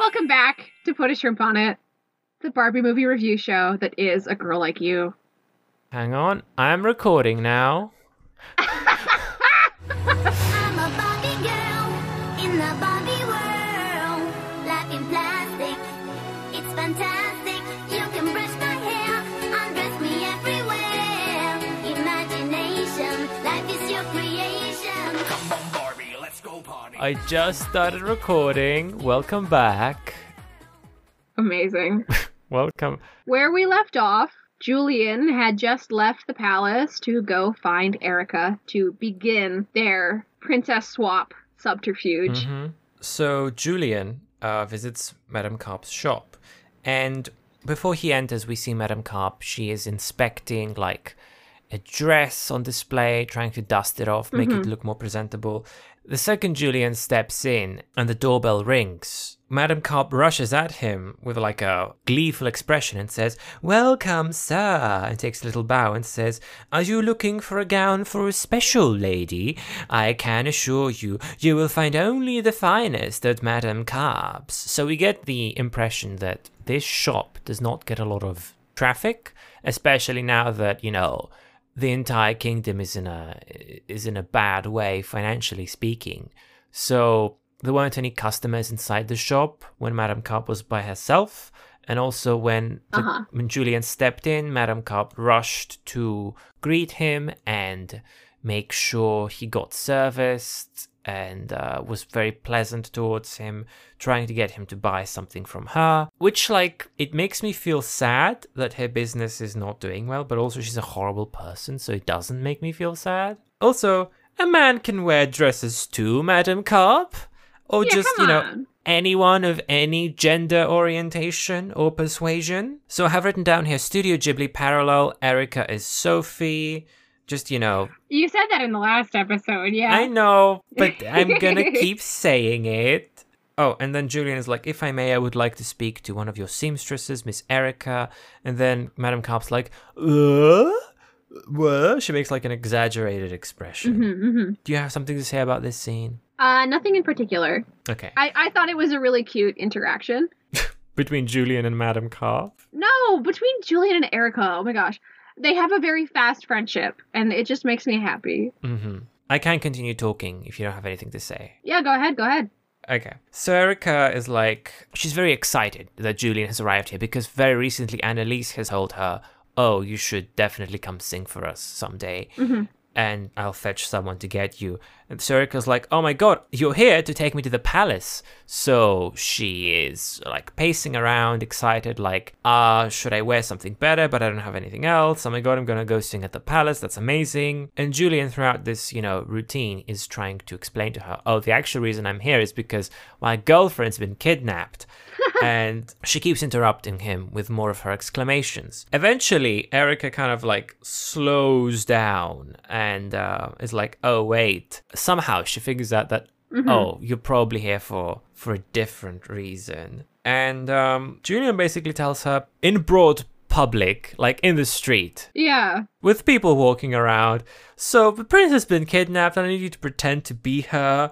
Welcome back to Put a Shrimp on It, the Barbie movie review show that is a girl like you. Hang on, I'm recording now. I just started recording. Welcome back. Amazing. Welcome. Where we left off, Julian had just left the palace to go find Erica to begin their princess swap subterfuge. Mhm. So Julian uh, visits Madame Carp's shop, and before he enters, we see Madame Carp. She is inspecting like a dress on display, trying to dust it off, make it look more presentable. The second Julian steps in and the doorbell rings, Madame Carp rushes at him with like a gleeful expression and says, Welcome, sir, and takes a little bow and says, Are you looking for a gown for a special lady? I can assure you, you will find only the finest at Madame Carp's. So we get the impression that this shop does not get a lot of traffic, especially now that, you know, the entire kingdom is in a is in a bad way financially speaking. So there weren't any customers inside the shop when Madame Carp was by herself, and also when the, Uh-huh. when Julian stepped in, Madame Carp rushed to greet him and make sure he got serviced and uh, was very pleasant towards him, trying to get him to buy something from her. Which, like, it makes me feel sad that her business is not doing well, but also she's a horrible person, so it doesn't make me feel sad. Also, a man can wear dresses too, Madame Carp. Or Yeah, just, you know, on. anyone of any gender orientation or persuasion. So I have written down here Studio Ghibli parallel, Erica is Sophie. Just, you know, You said that in the last episode, yeah. I know, but I'm gonna keep saying it. Oh, and then Julian is like, if I may, I would like to speak to one of your seamstresses, Miss Erica. And then Madame Carp's like, uh? What? She makes like an exaggerated expression. Mhm, mhm. Do you have something to say about this scene? Uh, nothing in particular. Okay. I, I thought it was a really cute interaction. Between Julian and Madame Carp? No, between Julian and Erica, oh my gosh. They have a very fast friendship, and it just makes me happy. Mm-hmm. I can continue talking if you don't have anything to say. Yeah, go ahead, go ahead. Okay. So Erica is like, she's very excited that Julian has arrived here because very recently Annalise has told her, oh, you should definitely come sing for us someday. And I'll fetch someone to get you. And so Erica's like, oh my god, you're here to take me to the palace. So she is like pacing around, excited, like, uh, should I wear something better? But I don't have anything else. Oh my god, I'm gonna go sing at the palace. That's amazing. And Julian, throughout this, you know, routine, is trying to explain to her, oh, the actual reason I'm here is because my girlfriend's been kidnapped. and she keeps interrupting him with more of her exclamations. Eventually, Erica kind of like slows down and uh, is like, "Oh wait!" Somehow she figures out that, "Oh, you're probably here for for a different reason." And um, Julian basically tells her in broad public, like in the street, Yeah. with people walking around. So the prince has been kidnapped, and I need you to pretend to be her.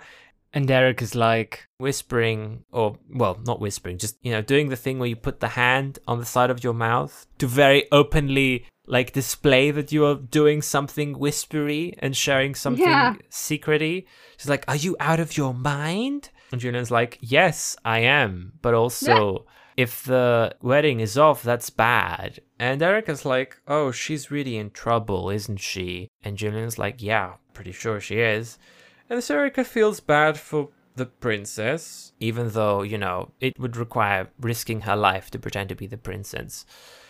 And Erica is like whispering, or well, not whispering, just you know, doing the thing where you put the hand on the side of your mouth to very openly like display that you are doing something whispery and sharing something Yeah. secrety. She's like, "Are you out of your mind?" And Julian's like, "Yes, I am, but also." If the wedding is off, that's bad. And Erica's like, oh, she's really in trouble, isn't she? And Julian's like, yeah, pretty sure she is. And so Erica feels bad for the princess, even though, you know, it would require risking her life to pretend to be the princess.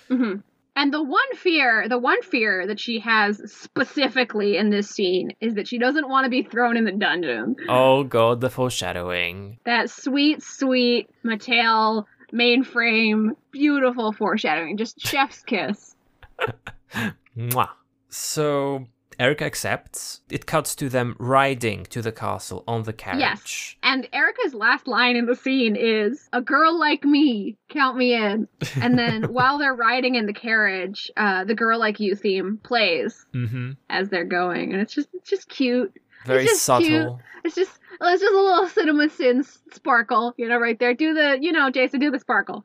hmm And the one fear, the one fear that she has specifically in this scene is that she doesn't want to be thrown in the dungeon. Oh god, the foreshadowing. That sweet, sweet Mattel mainframe, beautiful foreshadowing, just chef's kiss. Mwah. So Erica accepts. It cuts to them riding to the castle on the carriage. Yes. And Erica's last line in the scene is, A girl like me, count me in. And then while they're riding in the carriage, uh, the girl like you theme plays Mm-hmm. as they're going. And it's just it's just cute. Very just subtle. cute. It's just it's just a little cinema sin sparkle, you know, right there. Do the, you know, Jason, do the sparkle.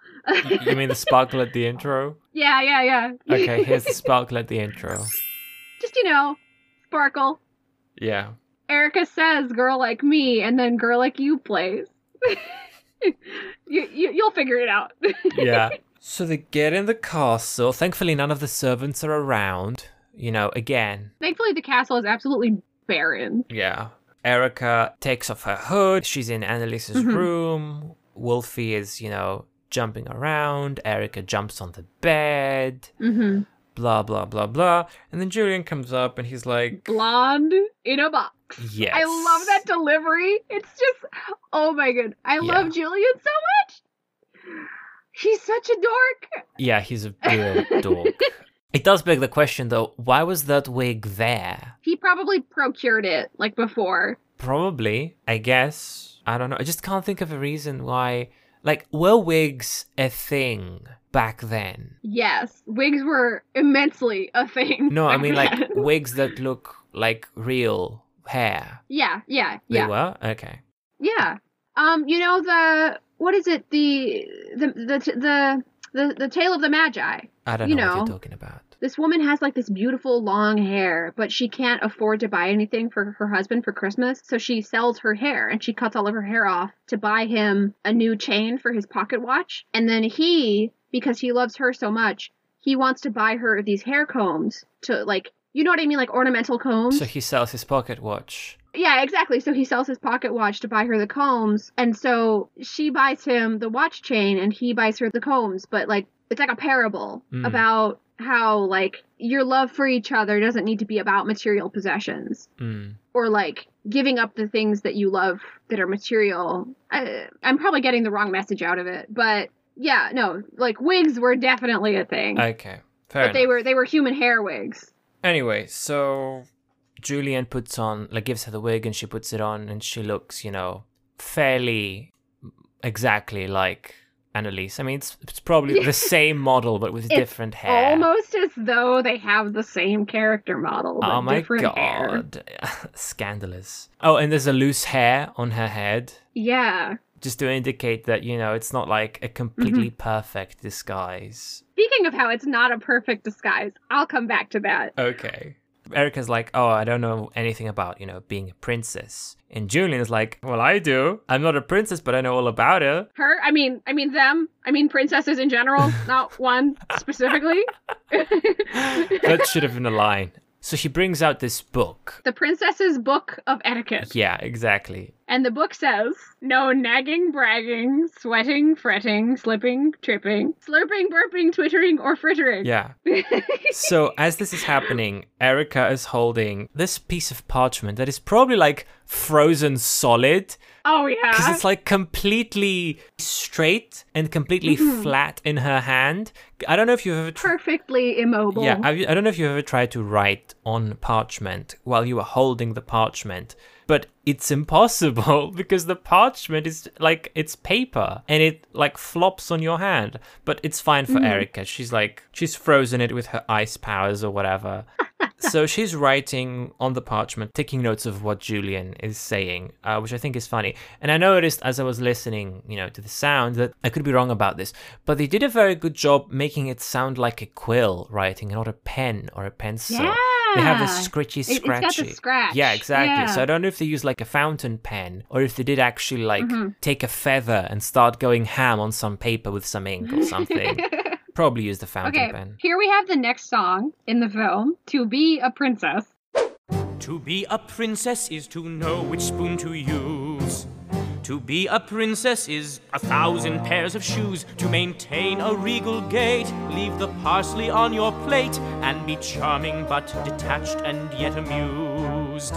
You mean the sparkle at the intro? yeah, yeah, yeah. Okay, here's the sparkle at the intro. just you know, sparkle. Yeah. Erica says "girl like me" and then "girl like you" plays. you, you you'll figure it out. Yeah. So they get in the castle. Thankfully, none of the servants are around. You know, again, Thankfully, the castle is absolutely barren. Yeah. Erica takes off her hood. She's in Annalise's Mhm. room. Wolfie is, you know, jumping around. Erica jumps on the bed. hmm Blah, blah, blah, blah. And then Julian comes up and he's like, Blonde in a box. Yes. I love that delivery. It's just, oh my god, I Yeah. love Julian so much. He's such a dork. Yeah, he's a real dork. It does beg the question, though why was that wig there? He probably procured it like before. Probably, I guess. I don't know. I just can't think of a reason why. Like, were wigs a thing back then? Yes, wigs were immensely a thing. No, I mean like wigs that look like real hair. yeah, yeah, They yeah, were okay. yeah. Um, you know the what is it? The the the the the, the tale of the Magi. I don't You know, what you're talking about. This woman has like this beautiful long hair, but she can't afford to buy anything for her husband for Christmas. So she sells her hair and she cuts all of her hair off to buy him a new chain for his pocket watch. And then he, because he loves her so much, he wants to buy her these hair combs to like, you know what I mean? Like ornamental combs. So he sells his pocket watch. Yeah, exactly. So he sells his pocket watch to buy her the combs. And so she buys him the watch chain and he buys her the combs. But like, it's like a parable Mm. about how like your love for each other doesn't need to be about material possessions Mm. or like giving up the things that you love that are material. I, I'm probably getting the wrong message out of it, but yeah, no, like wigs were definitely a thing. Okay, fair but enough. they were they were human hair wigs. Anyway, so Julian puts on, like, gives her the wig and she puts it on and she looks, you know, fairly exactly like Annalise. I mean, it's, it's probably the same model but with It's different hair. Almost as though they have the same character model, but Oh my different hair. god. Scandalous. Oh, and there's a loose hair on her head. Yeah. Just to indicate that, you know, it's not like a completely Mm-hmm. perfect disguise. Speaking of how it's not a perfect disguise, I'll come back to that. Okay. Erica's like, oh, I don't know anything about, you know, being a princess. And Julian is like, well, I do. I'm not a princess, but I know all about her. Her, I mean, I mean them. I mean princesses in general, not one specifically. That should have been a line. So she brings out this book. the Princess's Book of Etiquette. Yeah, exactly. And the book says no nagging, bragging, sweating, fretting, slipping, tripping, slurping, burping, twittering, or frittering. Yeah. so as this is happening, Erica is holding this piece of parchment that is probably like frozen solid oh, yeah. because it's like completely straight and completely mm-hmm. flat in her hand. I don't know if you've ever tried. Perfectly immobile. Yeah, have I don't know if you've ever tried to write on parchment while you were holding the parchment, but it's impossible because the parchment is like it's paper and it like flops on your hand. But it's fine for Erica. She's like she's frozen it with her ice powers or whatever. so she's writing on the parchment, taking notes of what Julian is saying, uh, which I think is funny. And I noticed as I was listening, you know, to the sound that I could be wrong about this, but they did a very good job making it sound like a quill writing, not a pen or a pencil. They have this Yeah. scritchy, It- it's got the scratchy. scratch. Yeah, exactly. Yeah. So I don't know if they use like a fountain pen or if they did actually like Mm-hmm. take a feather and start going ham on some paper with some ink or something. Probably use the fountain Okay, pen. here we have the next song in the film, To Be a Princess. To be a princess is to know which spoon to use. To be a princess is a thousand pairs of shoes. To maintain a regal gait, leave the parsley on your plate, and be charming but detached and yet amused.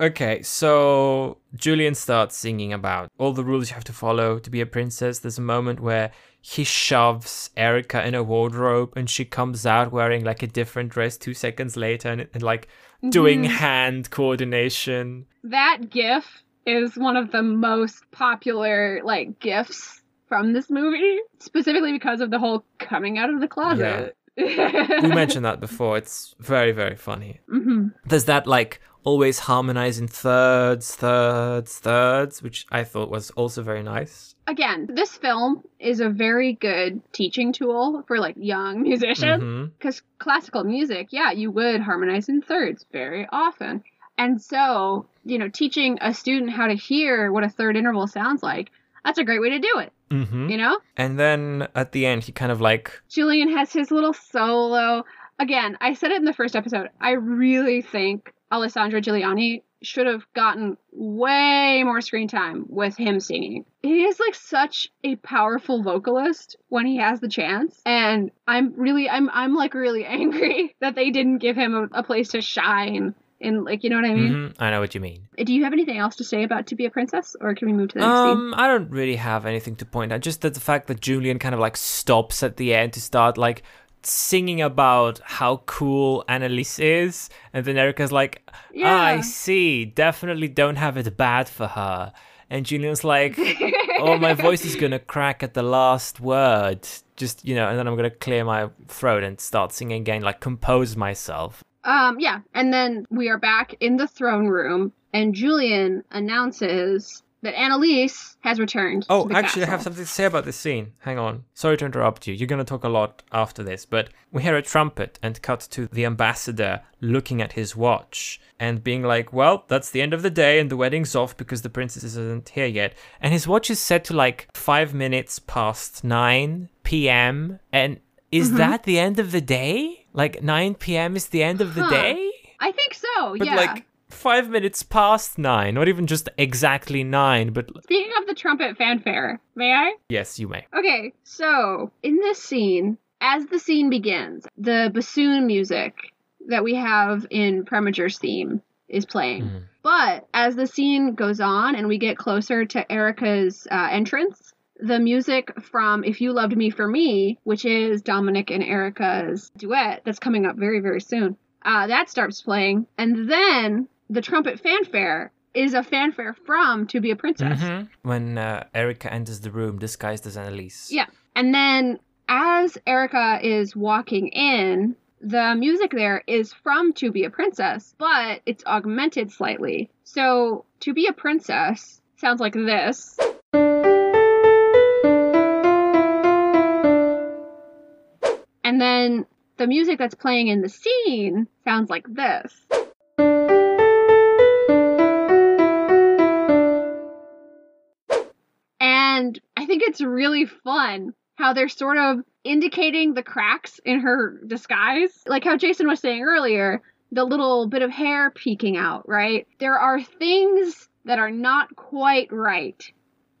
Okay, so Julian starts singing about all the rules you have to follow to be a princess. There's a moment where he shoves Erica in a wardrobe and she comes out wearing like a different dress two seconds later and, and like doing mm-hmm. hand coordination. That GIF is one of the most popular like gifts from this movie, specifically because of the whole coming out of the closet. We mentioned that before. It's very, very funny. hmm There's that like always harmonizing thirds, thirds, thirds, which I thought was also very nice. Again, this film is a very good teaching tool for like young musicians because classical music, yeah, you would harmonize in thirds very often. And so, you know, teaching a student how to hear what a third interval sounds like, that's a great way to do it, hmm you know? And then at the end, he kind of like, Julian has his little solo. Again, I said it in the first episode. I really think Alessandro Juliani should have gotten way more screen time with him singing. He is like such a powerful vocalist when he has the chance, and I'm really, I'm, I'm like really angry that they didn't give him a, a place to shine. In like, you know what I mean? mhm, I know what you mean. Do you have anything else to say about To Be a Princess, or can we move to the next scene? Um, I don't really have anything to point out. Just that the fact that Julian kind of like stops at the end to start like singing about how cool Annalise is, and then Erica's like, Yeah. "I see. Definitely don't have it bad for her." And Julian's like, "Oh, my voice is gonna crack at the last word." Just you know, and then I'm gonna clear my throat and start singing again, like compose myself. Um, yeah, and then we are back in the throne room, and Julian announces that Annalise has returned. Oh, actually, I have something to say about this scene. Hang on. Sorry to interrupt you. You're going to talk a lot after this, but we hear a trumpet and cut to the ambassador looking at his watch and being like, well, that's the end of the day and the wedding's off because the princess isn't here yet. And his watch is set to like five minutes past 9 p.m. And is Mm-hmm. that the end of the day? Like 9 p.m. is the end of the Huh. day? I think so. But yeah. like five minutes past nine, not even just exactly nine, but Speaking of the trumpet fanfare, may I? yes, you may. Okay, so in this scene, as the scene begins, the bassoon music that we have in Preminger's theme is playing. Mhm. But as the scene goes on and we get closer to Erica's uh, entrance, the music from If You Loved Me for Me, which is Dominic and Erica's duet that's coming up very, very soon, uh, that starts playing. And then the trumpet fanfare is a fanfare from To Be a Princess. Mhm. When uh, Erica enters the room disguised as Annalise. Yeah. And then as Erica is walking in, the music there is from To Be a Princess, but it's augmented slightly. So To Be a Princess sounds like this. And then the music that's playing in the scene sounds like this. And I think it's really fun how they're sort of indicating the cracks in her disguise. Like how Jason was saying earlier, the little bit of hair peeking out, right? There are things that are not quite right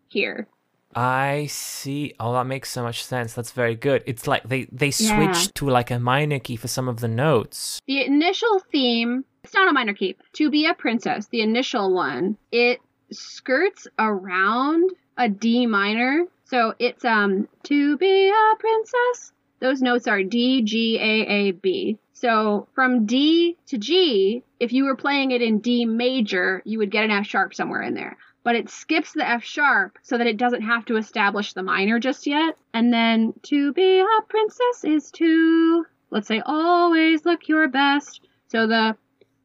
here. I see. Oh, that makes so much sense. That's very good. It's like they they Yeah. switched to like a minor key for some of the notes. The initial theme, it's not a minor key. To be a princess, the initial one, it skirts around a D minor. So it's um to be a princess. Those notes are D, G, A, A, B. So from D to G, if you were playing it in D major, you would get an F sharp somewhere in there. But it skips the F sharp so that it doesn't have to establish the minor just yet. And then to be a princess is to, let's say, always look your best. So the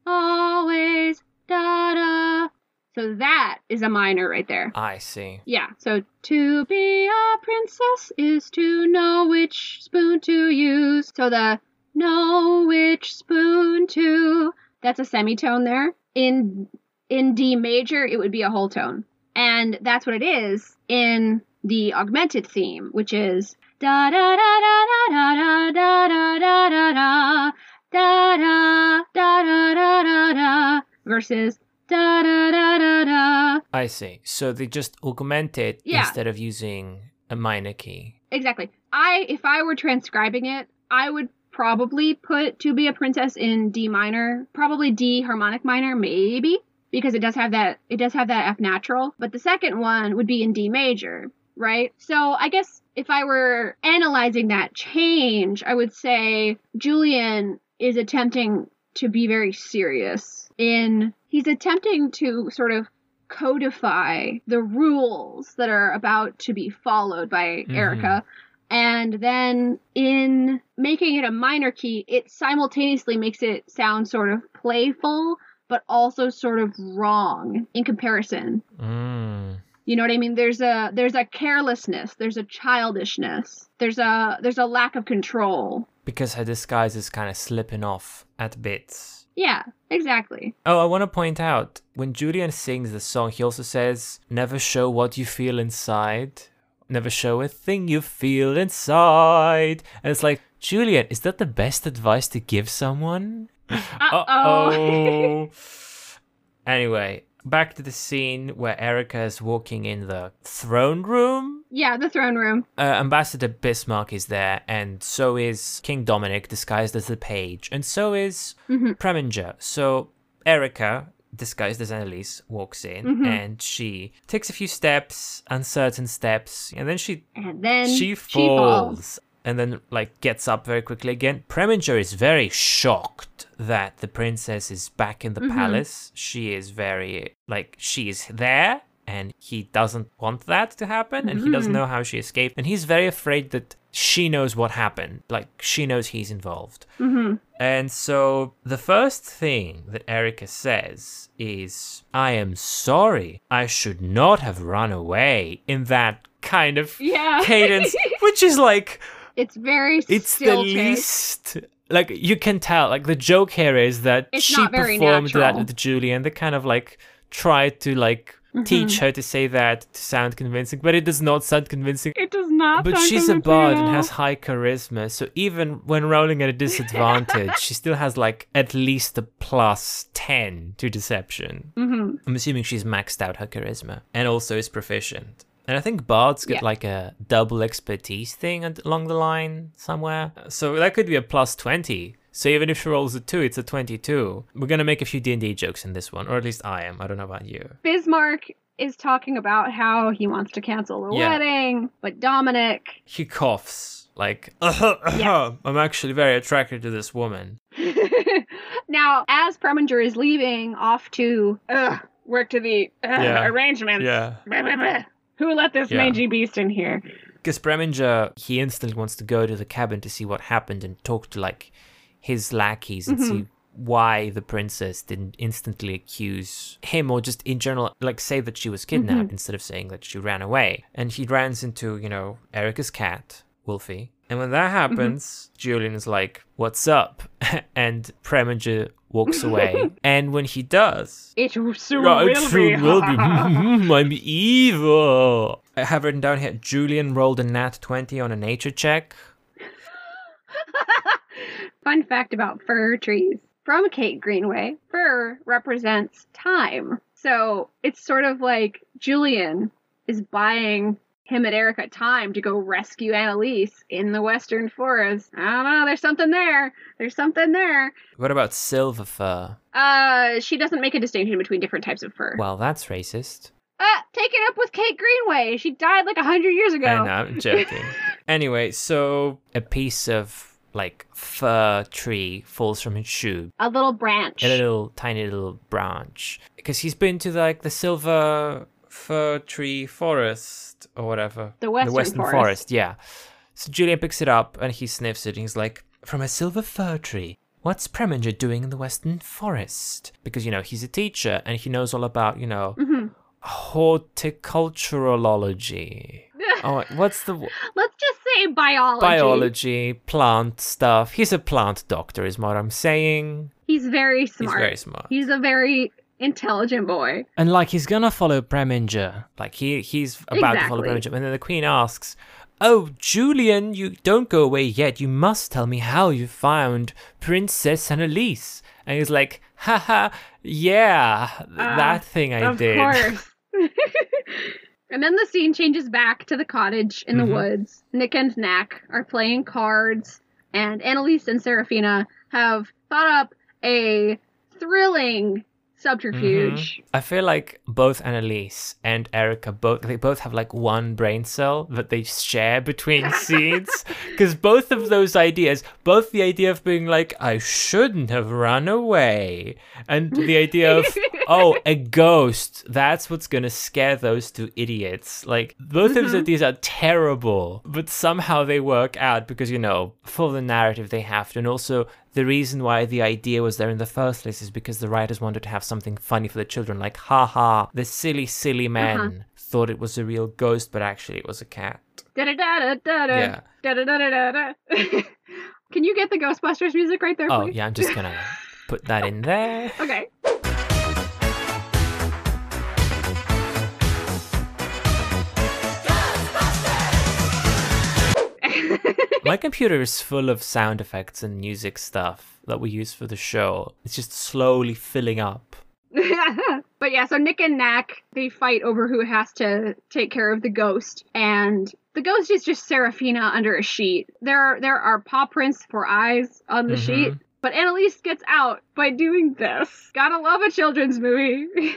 always da da. So that is a minor right there. I see. Yeah, so to be a princess is to know which spoon to use. So the know which spoon to, that's a semitone there. In in D major, it would be a whole tone. And that's what it is in the augmented theme, which is da da da da da da da da da da da da da da da da da da versus da da da da da I see. So they just augment it Yeah. instead of using a minor key. Exactly. I if I were transcribing it, I would probably put to be a princess in D minor, probably D harmonic minor, maybe, because it does have that it does have that F natural, but the second one would be in D major, right? So I guess if I were analyzing that change, I would say Julian is attempting to be very serious in he's attempting to sort of codify the rules that are about to be followed by Mhm. Erica. And then in making it a minor key, it simultaneously makes it sound sort of playful but also sort of wrong in comparison. Mm. You know what I mean? There's a there's a carelessness, there's a childishness, there's a there's a lack of control. Because her disguise is kind of slipping off at bits. Yeah, exactly. Oh, I want to point out when Julian sings the song, he also says, Never show what you feel inside. Never show a thing you feel inside. And it's like, Julian, is that the best advice to give someone? Uh-oh. Uh-oh. anyway, back to the scene where Erica is walking in the throne room. yeah, the throne room. Uh, Ambassador Bismarck is there, and so is King Dominic, disguised as the page, and so is Preminger. So Erica, disguised as Annalise, walks in, and she takes a few steps, uncertain steps, and then she And then she falls. And then, like, gets up very quickly again. Preminger is very shocked that the princess is back in the mm-hmm. palace. She is very, like, she is there, and he doesn't want that to happen, and he doesn't mm-hmm. know how she escaped. And he's very afraid that she knows what happened. Like, she knows he's involved. Mm-hmm. And so, the first thing that Erica says is, I am sorry. I should not have run away in that kind of Yeah. cadence, which is like It's very it's the least like you can tell like the joke here is that It's she performed that natural. with Julian. They kind of like tried to like Mm-hmm. teach her to say that to sound convincing, but it does not sound convincing. It does not. But she's a bard and has high charisma, so even when rolling at a disadvantage, she still has like at least a plus 10 to deception. Mm-hmm. I'm assuming she's maxed out her charisma and also is proficient. And I think bards get Yeah. like a double expertise thing along the line somewhere. So that could be a plus 20. So even if she rolls a 2, it's a 22. We're going to make a few D&D jokes in this one, or at least I am. I don't know about you. Bismarck is talking about how he wants to cancel the Yeah. wedding, but Dominic He coughs like, I'm actually very attracted to this woman. now, as Preminger is leaving off to ugh, work to the ugh, Yeah. arrangements, Yeah. blah, blah, blah. Who let this Yeah. mangy beast in here? Because Preminger, he instantly wants to go to the cabin to see what happened and talk to like his lackeys and see mm-hmm. why the princess didn't instantly accuse him or just in general like say that she was mm-hmm. kidnapped instead of saying that she ran away. And he runs into, you know, Erica's cat, Wolfie. And when that mm-hmm. happens, Julian is like, What's up? and Preminger walks away. and when he does, It soon Oh, will it be. soon will be. I'm evil. I have written down here Julian rolled a nat 20 on a nature check. Fun fact about fir trees. From Kate Greenaway, fir represents time. So it's sort of like Julian is buying him and Erica time to go rescue Annalise in the Western Forest. I don't know, there's something there. There's something there. What about silver fur? Uh, she doesn't make a distinction between different types of fur. Well, that's racist. uh, take it up with Kate Greenaway. She died like a hundred years ago. I know, I'm joking. anyway, so a piece of like fir tree falls from his shoe. A little branch. A little tiny little branch. Because he's been to like the silver fir tree forest or whatever. The Western Forest. yeah. So Julian picks it up and he sniffs it and he's like, From a silver fir tree. What's Preminger doing in the Western Forest? Because, you know, he's a teacher and he knows all about, you know, Mm-hmm. horticulturology. oh, what's the w- Let's just say biology. biology, plant stuff? He's a plant doctor, is what I'm saying. He's very smart. He's very smart. He's a very intelligent boy. And like he's gonna follow Preminger. Like he he's about to follow Exactly. Preminger. And then the Queen asks, Oh, Julian, you don't go away yet. You must tell me how you found Princess Annalise. And he's like, haha, yeah, that thing I of did. course. and then the scene changes back to the cottage in Mhm. the woods. Nick and Knack are playing cards, and Annalise and Serafina have thought up a thrilling subterfuge. I feel like both Annalise and Erica both they both have like one brain cell that they share between scenes because both of those ideas, both the idea of being like I shouldn't have run away, and the idea of oh, a ghost. That's what's going to scare those two idiots. Like, both Mm-hmm. of these are terrible, but somehow they work out because, you know, for the narrative they have to. And also, the reason why the idea was there in the first place is because the writers wanted to have something funny for the children. Like, haha, the silly, silly man Uh-huh. thought it was a real ghost, but actually it was a cat. Yeah. Can you get the Ghostbusters music right there, Oh, please? yeah, I'm just to put that in there. Okay. My computer is full of sound effects and music stuff that we use for the show. It's just slowly filling up. but yeah, so Nick and Knack they fight over who has to take care of the ghost, and the ghost is just Serafina under a sheet. There are there are paw prints for eyes on the Mhm. sheet, but Annalise gets out by doing this. Gotta love a children's movie.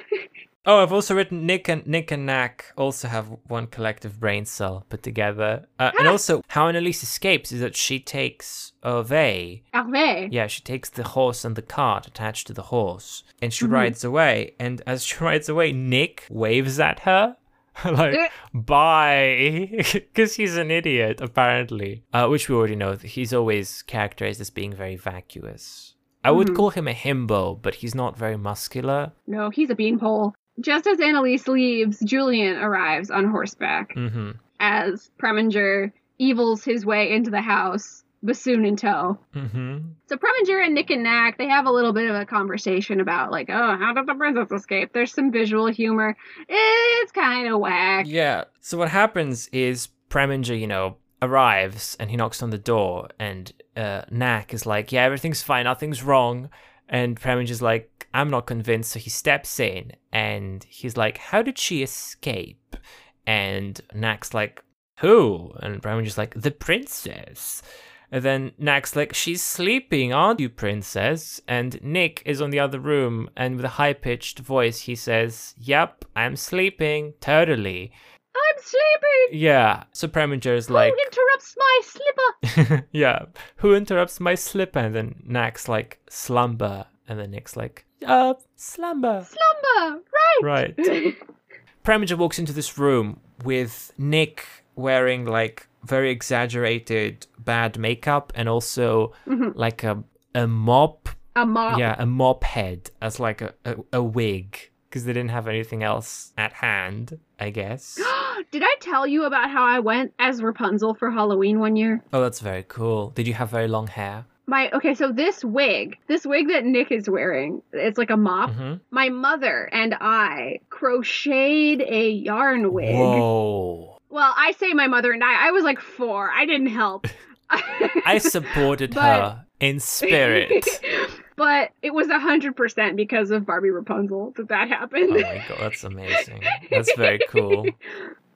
Oh, I've also written Nick and Nick and Knack also have one collective brain cell put together. Uh, and also, how Annalise escapes is that she takes Hervé. Hervé. Yeah, she takes the horse and the cart attached to the horse, and she Mm-hmm. rides away. And as she rides away, Nick waves at her. like Eh. bye because he's an idiot apparently uh, which we already know he's always characterized as being very vacuous i would Mm-hmm. call him a himbo but he's not very muscular No, he's a beanpole. Just as Annalise leaves, Julian arrives on horseback hmm as Preminger evils his way into the house, bassoon in tow. hmm So Preminger and Nick and Knack, they have a little bit of a conversation about like, oh, how did the princess escape? There's some visual humor. It's kind of whack. Yeah. So what happens is Preminger, you know, arrives and he knocks on the door, and uh, Knack is like, "Yeah, everything's fine, nothing's wrong." And Preminger's like, "I'm not convinced." So he steps in and he's like, "How did she escape?" And Knack's like, "Who?" And Preminger's like, "The princess." And then Knack's like, She's sleeping, aren't you, princess? And Nick is on the other room, and with a high pitched voice, he says, Yep, I'm sleeping, totally. I'm sleeping. Yeah, so Preminger is like, Who interrupts my slipper? Yeah, who interrupts my slipper? And then Knack's like, Slumber. And then Nick's like, Uh, slumber. Slumber. Right. Right. Preminger walks into this room with Nick wearing like very exaggerated bad makeup and also like a a mop a mop. yeah a mop head as like a, a, a wig because they didn't have anything else at hand i guess Did I tell you about how I went as Rapunzel for Halloween one year? oh that's very cool did you have very long hair My okay, so this wig, this wig that Nick is wearing, it's like a mop. Mhm. My mother and I crocheted a yarn wig. whoa Well, I say my mother and I. I was like four. I didn't help. i supported But- her in spirit but it was a hundred percent because of Barbie Rapunzel that that happened. oh my god that's amazing that's very cool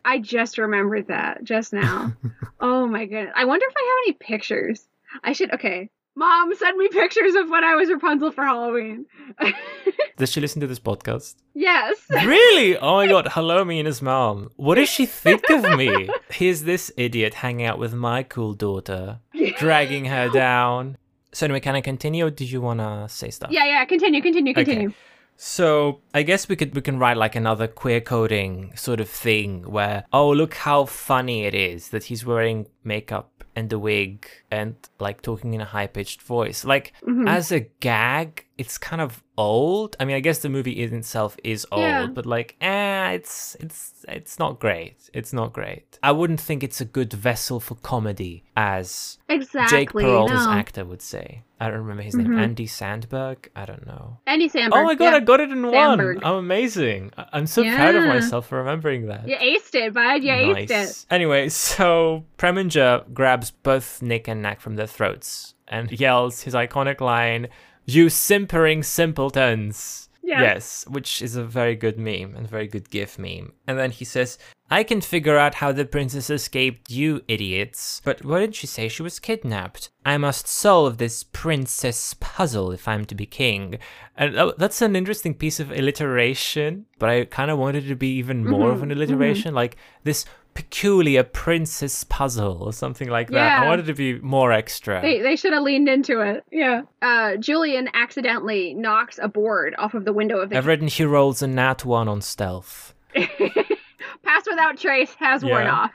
I just remembered that just now. oh my goodness. I wonder if I have any pictures. I should. Okay, mom, send me pictures of when I was Rapunzel for Halloween. does she listen to this podcast yes. Really? Oh my god, hello me and his mom. What does she think of me? Here's this idiot hanging out with my cool daughter, dragging her down. So anyway, can I continue or did you wanna say stuff? Yeah, yeah. Continue, continue, continue. Okay. So I guess we could we can write like another queer coding sort of thing where oh look how funny it is that he's wearing makeup and the wig and like talking in a high pitched voice. Like Mm-hmm. as a gag, it's kind of old. I mean, I guess the movie in itself is old, Yeah. but like, eh, it's it's it's not great. It's not great. I wouldn't think it's a good vessel for comedy, as Exactly. Jake Peralta's no. Mm-hmm. actor would say. I don't remember his name. Andy Sandberg. I don't know. Andy Samberg. Oh my god, yeah. I got it in Sandberg. one. I'm amazing. I- I'm so proud of myself for remembering that. You aced it, bud. You aced it. Anyway, so Grabs both Nick and Knack from their throats and yells his iconic line, You simpering simpletons. Yes. Yes, which is a very good meme and very good GIF meme. And then he says, I can figure out how the princess escaped, you idiots. But why didn't she say she was kidnapped? I must solve this princess puzzle if I'm to be king. And that's an interesting piece of alliteration, but I kind of wanted it to be even more mm-hmm, of an mm-hmm. alliteration. Like, this peculiar princess puzzle or something like that. I wanted to be more extra. They, they should have leaned into it. Yeah. Uh, Julian accidentally knocks a board off of the window of the I've written he rolls a nat one on stealth. pass without trace has worn off,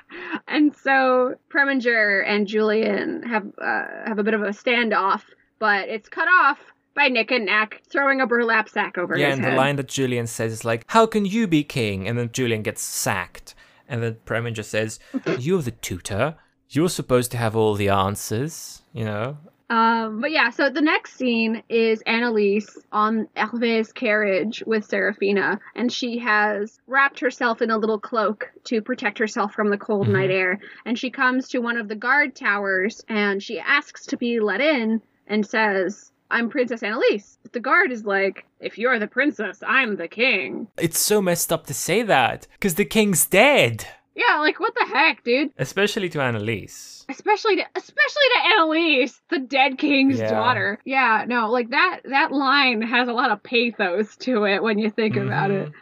and so Preminger and Julian have uh, have a bit of a standoff, but it's cut off by Nick and Knack throwing a burlap sack over Yeah, his and the line that Julian says is like, "How can you be king?" And then Julian gets sacked, and then Preminger says, "You're the tutor. You're supposed to have all the answers." You know. Um, but yeah, so the next scene is Annalise on Hervé's carriage with Serafina, and she has wrapped herself in a little cloak to protect herself from the cold night air. And she comes to one of the guard towers and she asks to be let in and says, I'm Princess Annalise. But the guard is like, If you're the princess, I'm the king. It's so messed up to say that because the king's dead, Yeah, like what the heck, dude? especially to Annalise. especially to especially to Annalise, the dead king's Yeah. daughter. Yeah, no, like that that line has a lot of pathos to it when you think about mm-hmm. it.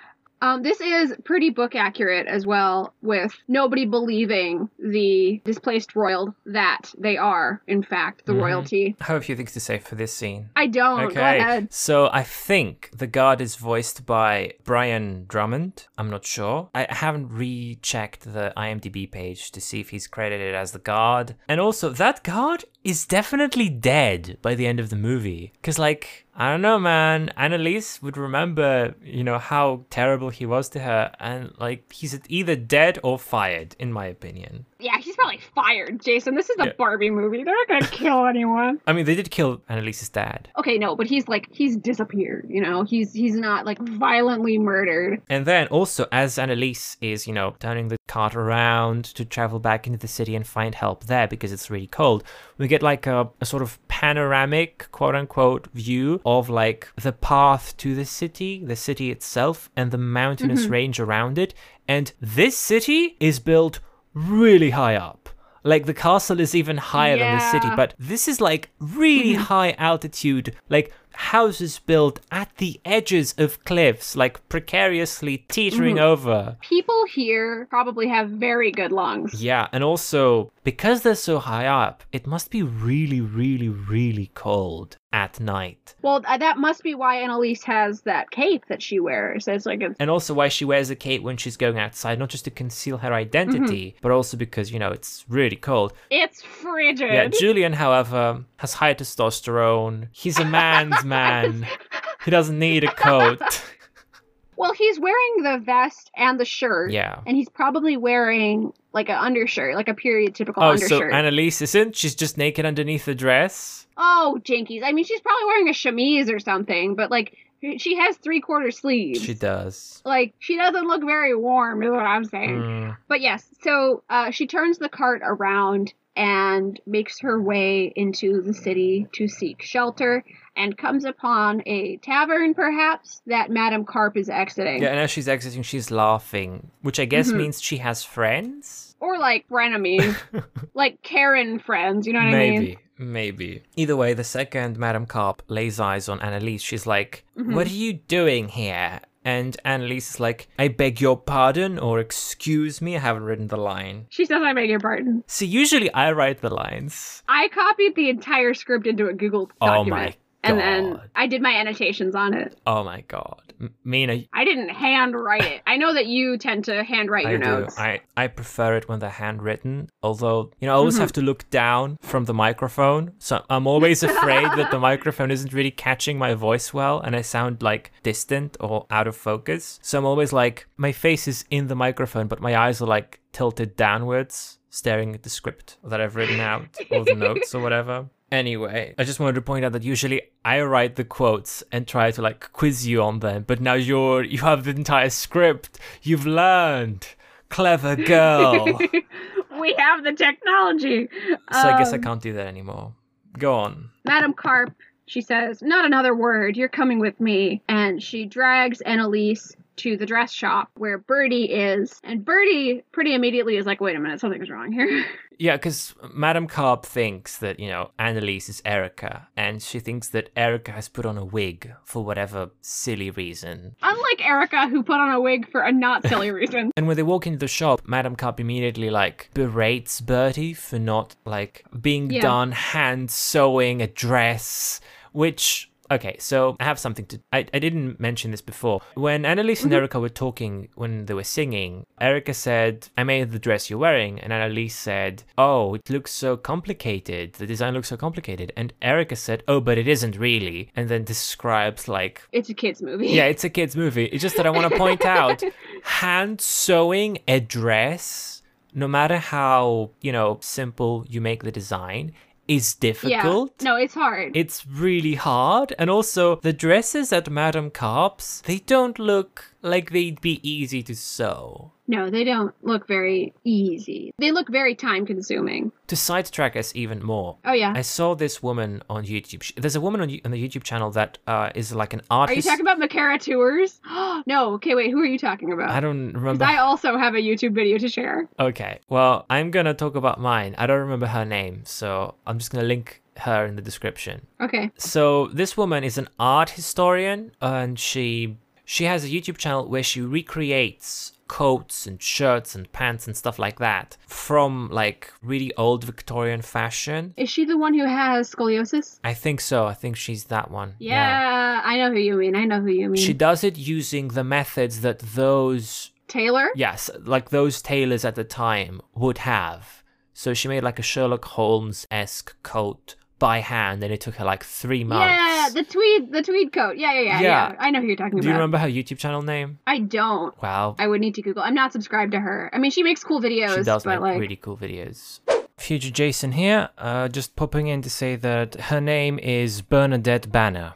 Mm-hmm. Um, this is pretty book accurate as well, with nobody believing the displaced royal that they are, in fact, the Mhm. royalty. I have a few things to say for this scene. I don't. Go ahead. So I think the guard is voiced by Brian Drummond. I'm not sure. I haven't rechecked the IMDb page to see if he's credited as the guard. And also, that guard is definitely dead by the end of the movie. Because, like, I don't know, man. Annalise would remember, you know, how terrible he was to her. And, like, he's either dead or fired, in my opinion. Yeah, probably fired, Jason. This is a Yeah. Barbie movie. They're not gonna kill anyone. I mean, they did kill Annalise's dad. Okay, no, but he's like he's disappeared. You know, he's he's not like violently murdered. And then also, as Annalise is, you know, turning the cart around to travel back into the city and find help there because it's really cold, we get like a, a sort of panoramic, quote unquote, view of like the path to the city, the city itself, and the mountainous mm-hmm. range around it. And this city is built really high up. Like the castle is even higher than the city, but this is like really hmm. high altitude, like houses built at the edges of cliffs, like precariously teetering mm-hmm. over. People here probably have very good lungs. Yeah, and also because they're so high up, it must be really, really, really cold at night. Well, that must be why Annalise has that cape that she wears. It's like a And also why she wears a cape when she's going outside, not just to conceal her identity, mm-hmm. but also because, you know, it's really cold. it's frigid. Yeah, Julian, however, has high testosterone. He's a man's man. He doesn't need a coat. well, he's wearing the vest and the shirt. Yeah. And he's probably wearing like an undershirt, like a period typical Oh, so undershirt. Annalise isn't? She's just naked underneath the dress? oh, jinkies. I mean, she's probably wearing a chemise or something, but like she has three quarter sleeves. She does. Like she doesn't look very warm, is what I'm saying. Mm. But yes, so uh, she turns the cart around and makes her way into the city to seek shelter and comes upon a tavern, perhaps, that Madame Carp is exiting. Yeah, and as she's exiting, she's laughing, which I guess Mhm. means she has friends? Or like frenemies, like Karen friends, you know what I mean? Maybe. Maybe. Either way, the second Madame Carp lays eyes on Annalise, she's like, Mm-hmm. What are you doing here? And Annalise is like, I beg your pardon or excuse me. I haven't written the line. She says, I beg your pardon. See, usually I write the lines. I copied the entire script into a Google document. Oh my And then I did my annotations on it. Oh my god. M- Mina, I didn't handwrite it. I know that you tend to handwrite I your do. notes. I, I prefer it when they're handwritten. Although, you know, I always Mm-hmm. have to look down from the microphone. So I'm always afraid that the microphone isn't really catching my voice well and I sound like distant or out of focus. So I'm always like, my face is in the microphone, but my eyes are like tilted downwards, staring at the script that I've written out or the notes or whatever. Anyway, I just wanted to point out that usually I write the quotes and try to like quiz you on them, but now you're you have the entire script. You've learned. Clever girl. we have the technology. So I guess I Um, can't do that anymore. Go on. Madam Carp, she says, not another word. You're coming with me. And she drags Annalise to the dress shop where Bertie is, and Bertie pretty immediately is like, "Wait a minute, something's wrong here." Yeah, because Madame Carp thinks that, you know, Annalise is Erica, and she thinks that Erica has put on a wig for whatever silly reason. Unlike Erica, who put on a wig for a not silly reason. And when they walk into the shop, Madame Carp immediately, like, berates Bertie for not, like, being Yeah. done hand sewing a dress, which. Okay, so I have something to. I, I didn't mention this before. When Annalise and mm-hmm. Erica were talking, when they were singing, Erica said, I made the dress you're wearing. And Annalise said, Oh, it looks so complicated. The design looks so complicated. And Erica said, Oh, but it isn't really. And then describes, like, It's a kids movie. yeah, it's a kid's movie. It's just that I want to point out hand sewing a dress, no matter how, you know, simple you make the design, is difficult. Yeah. No, it's hard. It's really hard. And also, the dresses at Madame Carp's, they don't look like they'd be easy to sew. no, they don't look very easy. They look very time consuming. To sidetrack us even more, Oh yeah. I saw this woman on YouTube. There's a woman on, on the YouTube channel that uh, is like an artist. Are you talking about Makara Tours? no, okay, wait, who are you talking about? I don't remember. I also have a YouTube video to share. Okay, well, I'm gonna talk about mine. I don't remember her name, so I'm just gonna link her in the description. Okay. So this woman is an art historian, and she she has a YouTube channel where she recreates coats and shirts and pants and stuff like that from like really old Victorian fashion. Is she the one who has scoliosis? I think so. I think she's that one. Yeah, I know who you mean. I know who you mean. She does it using the methods that those Taylor? Yes, like those tailors at the time would have. So she made like a Sherlock Holmes esque coat by hand, and it took her like three months. Yeah, the tweed, the tweed coat. Yeah, yeah, yeah, Yeah. yeah. I know who you're talking Do about. Do you remember her YouTube channel name? I don't. Wow, I would need to Google. I'm not subscribed to her. I mean, she makes cool videos, she does make like, really cool videos. Future Jason here, uh, just popping in to say that her name is Bernadette Banner.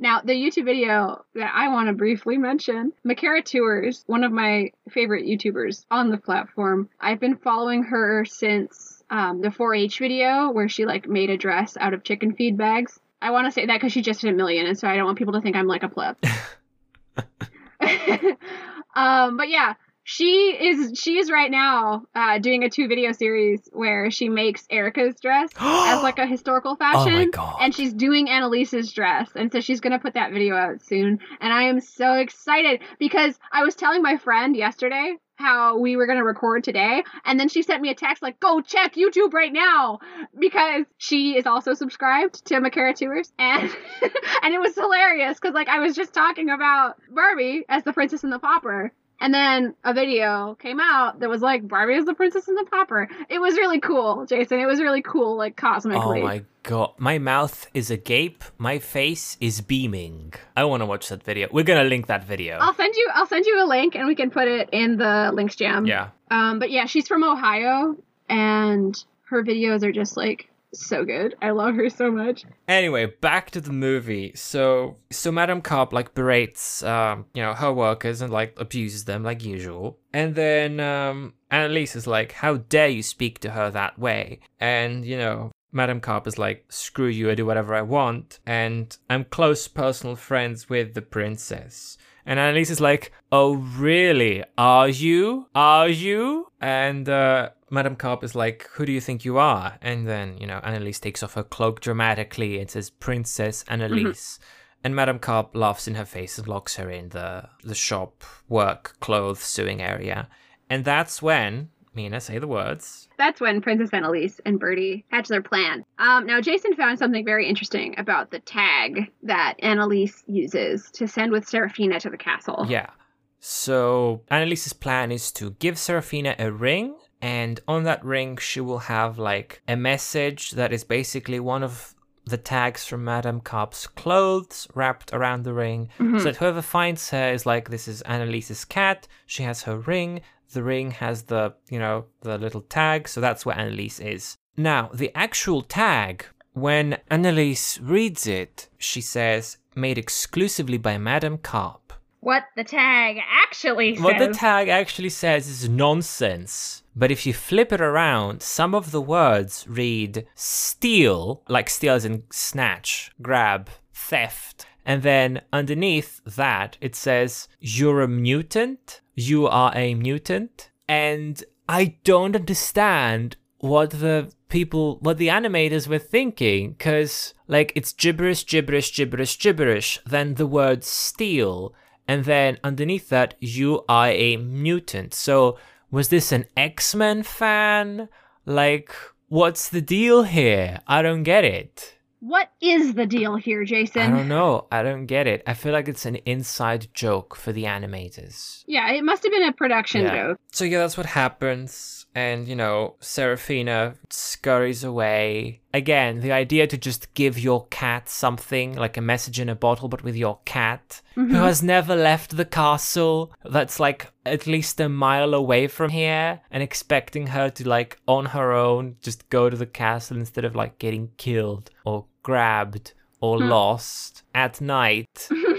Now, the YouTube video that I want to briefly mention, Makara Tours, one of my favorite YouTubers on the platform. I've been following her since um, the 4-H video where she like made a dress out of chicken feed bags. I want to say that because she just hit a million, and so I don't want people to think I'm like a pleb. um, but yeah, she is she is right now uh, doing a two video series where she makes Erica's dress as like a historical fashion, God. and she's doing Annalise's dress, and so she's gonna put that video out soon, and I am so excited because I was telling my friend yesterday how we were gonna record today, and then she sent me a text like, "Go check YouTube right now," because she is also subscribed to Makara Tours, and and it was hilarious because like I was just talking about Barbie as the Princess and the Pauper. And then a video came out that was like Barbie is the princess and the popper. It was really cool, Jason. It was really cool, like cosmically. Oh my god, my mouth is agape, my face is beaming. I want to watch that video. We're gonna link that video. I'll send you I'll send you a link and we can put it in the links jam. Yeah. Um but yeah, she's from Ohio and her videos are just like so good. I love her so much. Anyway, back to the movie. So, so Madame Carp like berates, um, you know, her workers and like abuses them like usual. And then um, Annalise is like, "How dare you speak to her that way?" And you know, Madame Carp is like, "Screw you! I do whatever I want." And I'm close personal friends with the princess. And Annalise is like, "Oh, really? Are you? Are you?" And uh, Madame Carp is like, "Who do you think you are?" And then you know, Annalise takes off her cloak dramatically and says, "Princess Annalise." And Madame Carp laughs in her face and locks her in the the shop work clothes sewing area. And that's when Mina say the words. That's when Princess Annalise and Bertie hatch their plan. Um, now, Jason found something very interesting about the tag that Annalise uses to send with Serafina to the castle. Yeah. So Annalise's plan is to give Serafina a ring, and on that ring she will have like a message that is basically one of the tags from Madame Carp's clothes wrapped around the ring. Mm-hmm. So that whoever finds her is like, this is Annalise's cat. She has her ring. The ring has the, you know, the little tag. So that's where Annalise is. Now, the actual tag, when Annalise reads it, she says, made exclusively by Madame Carp. What the tag actually says. What the tag actually says is nonsense. But if you flip it around, some of the words read steal, like steal as in snatch, grab, theft. And then underneath that, it says, You're a mutant. You are a mutant. And I don't understand what the people, what the animators were thinking, because, like, it's gibberish, gibberish, gibberish, gibberish. Then the word steal. And then underneath that, you are a mutant. So, was this an X Men fan? Like, what's the deal here? I don't get it. What is the deal here, Jason? I don't know. I don't get it. I feel like it's an inside joke for the animators. Yeah, it must have been a production joke. So yeah, that's what happens. And you know, Serafina scurries away. Again, the idea to just give your cat something, like a message in a bottle, but with your cat, who mm-hmm. has never left the castle, that's like at least a mile away from here, and expecting her to like on her own just go to the castle instead of like getting killed or grabbed or hmm. lost at night.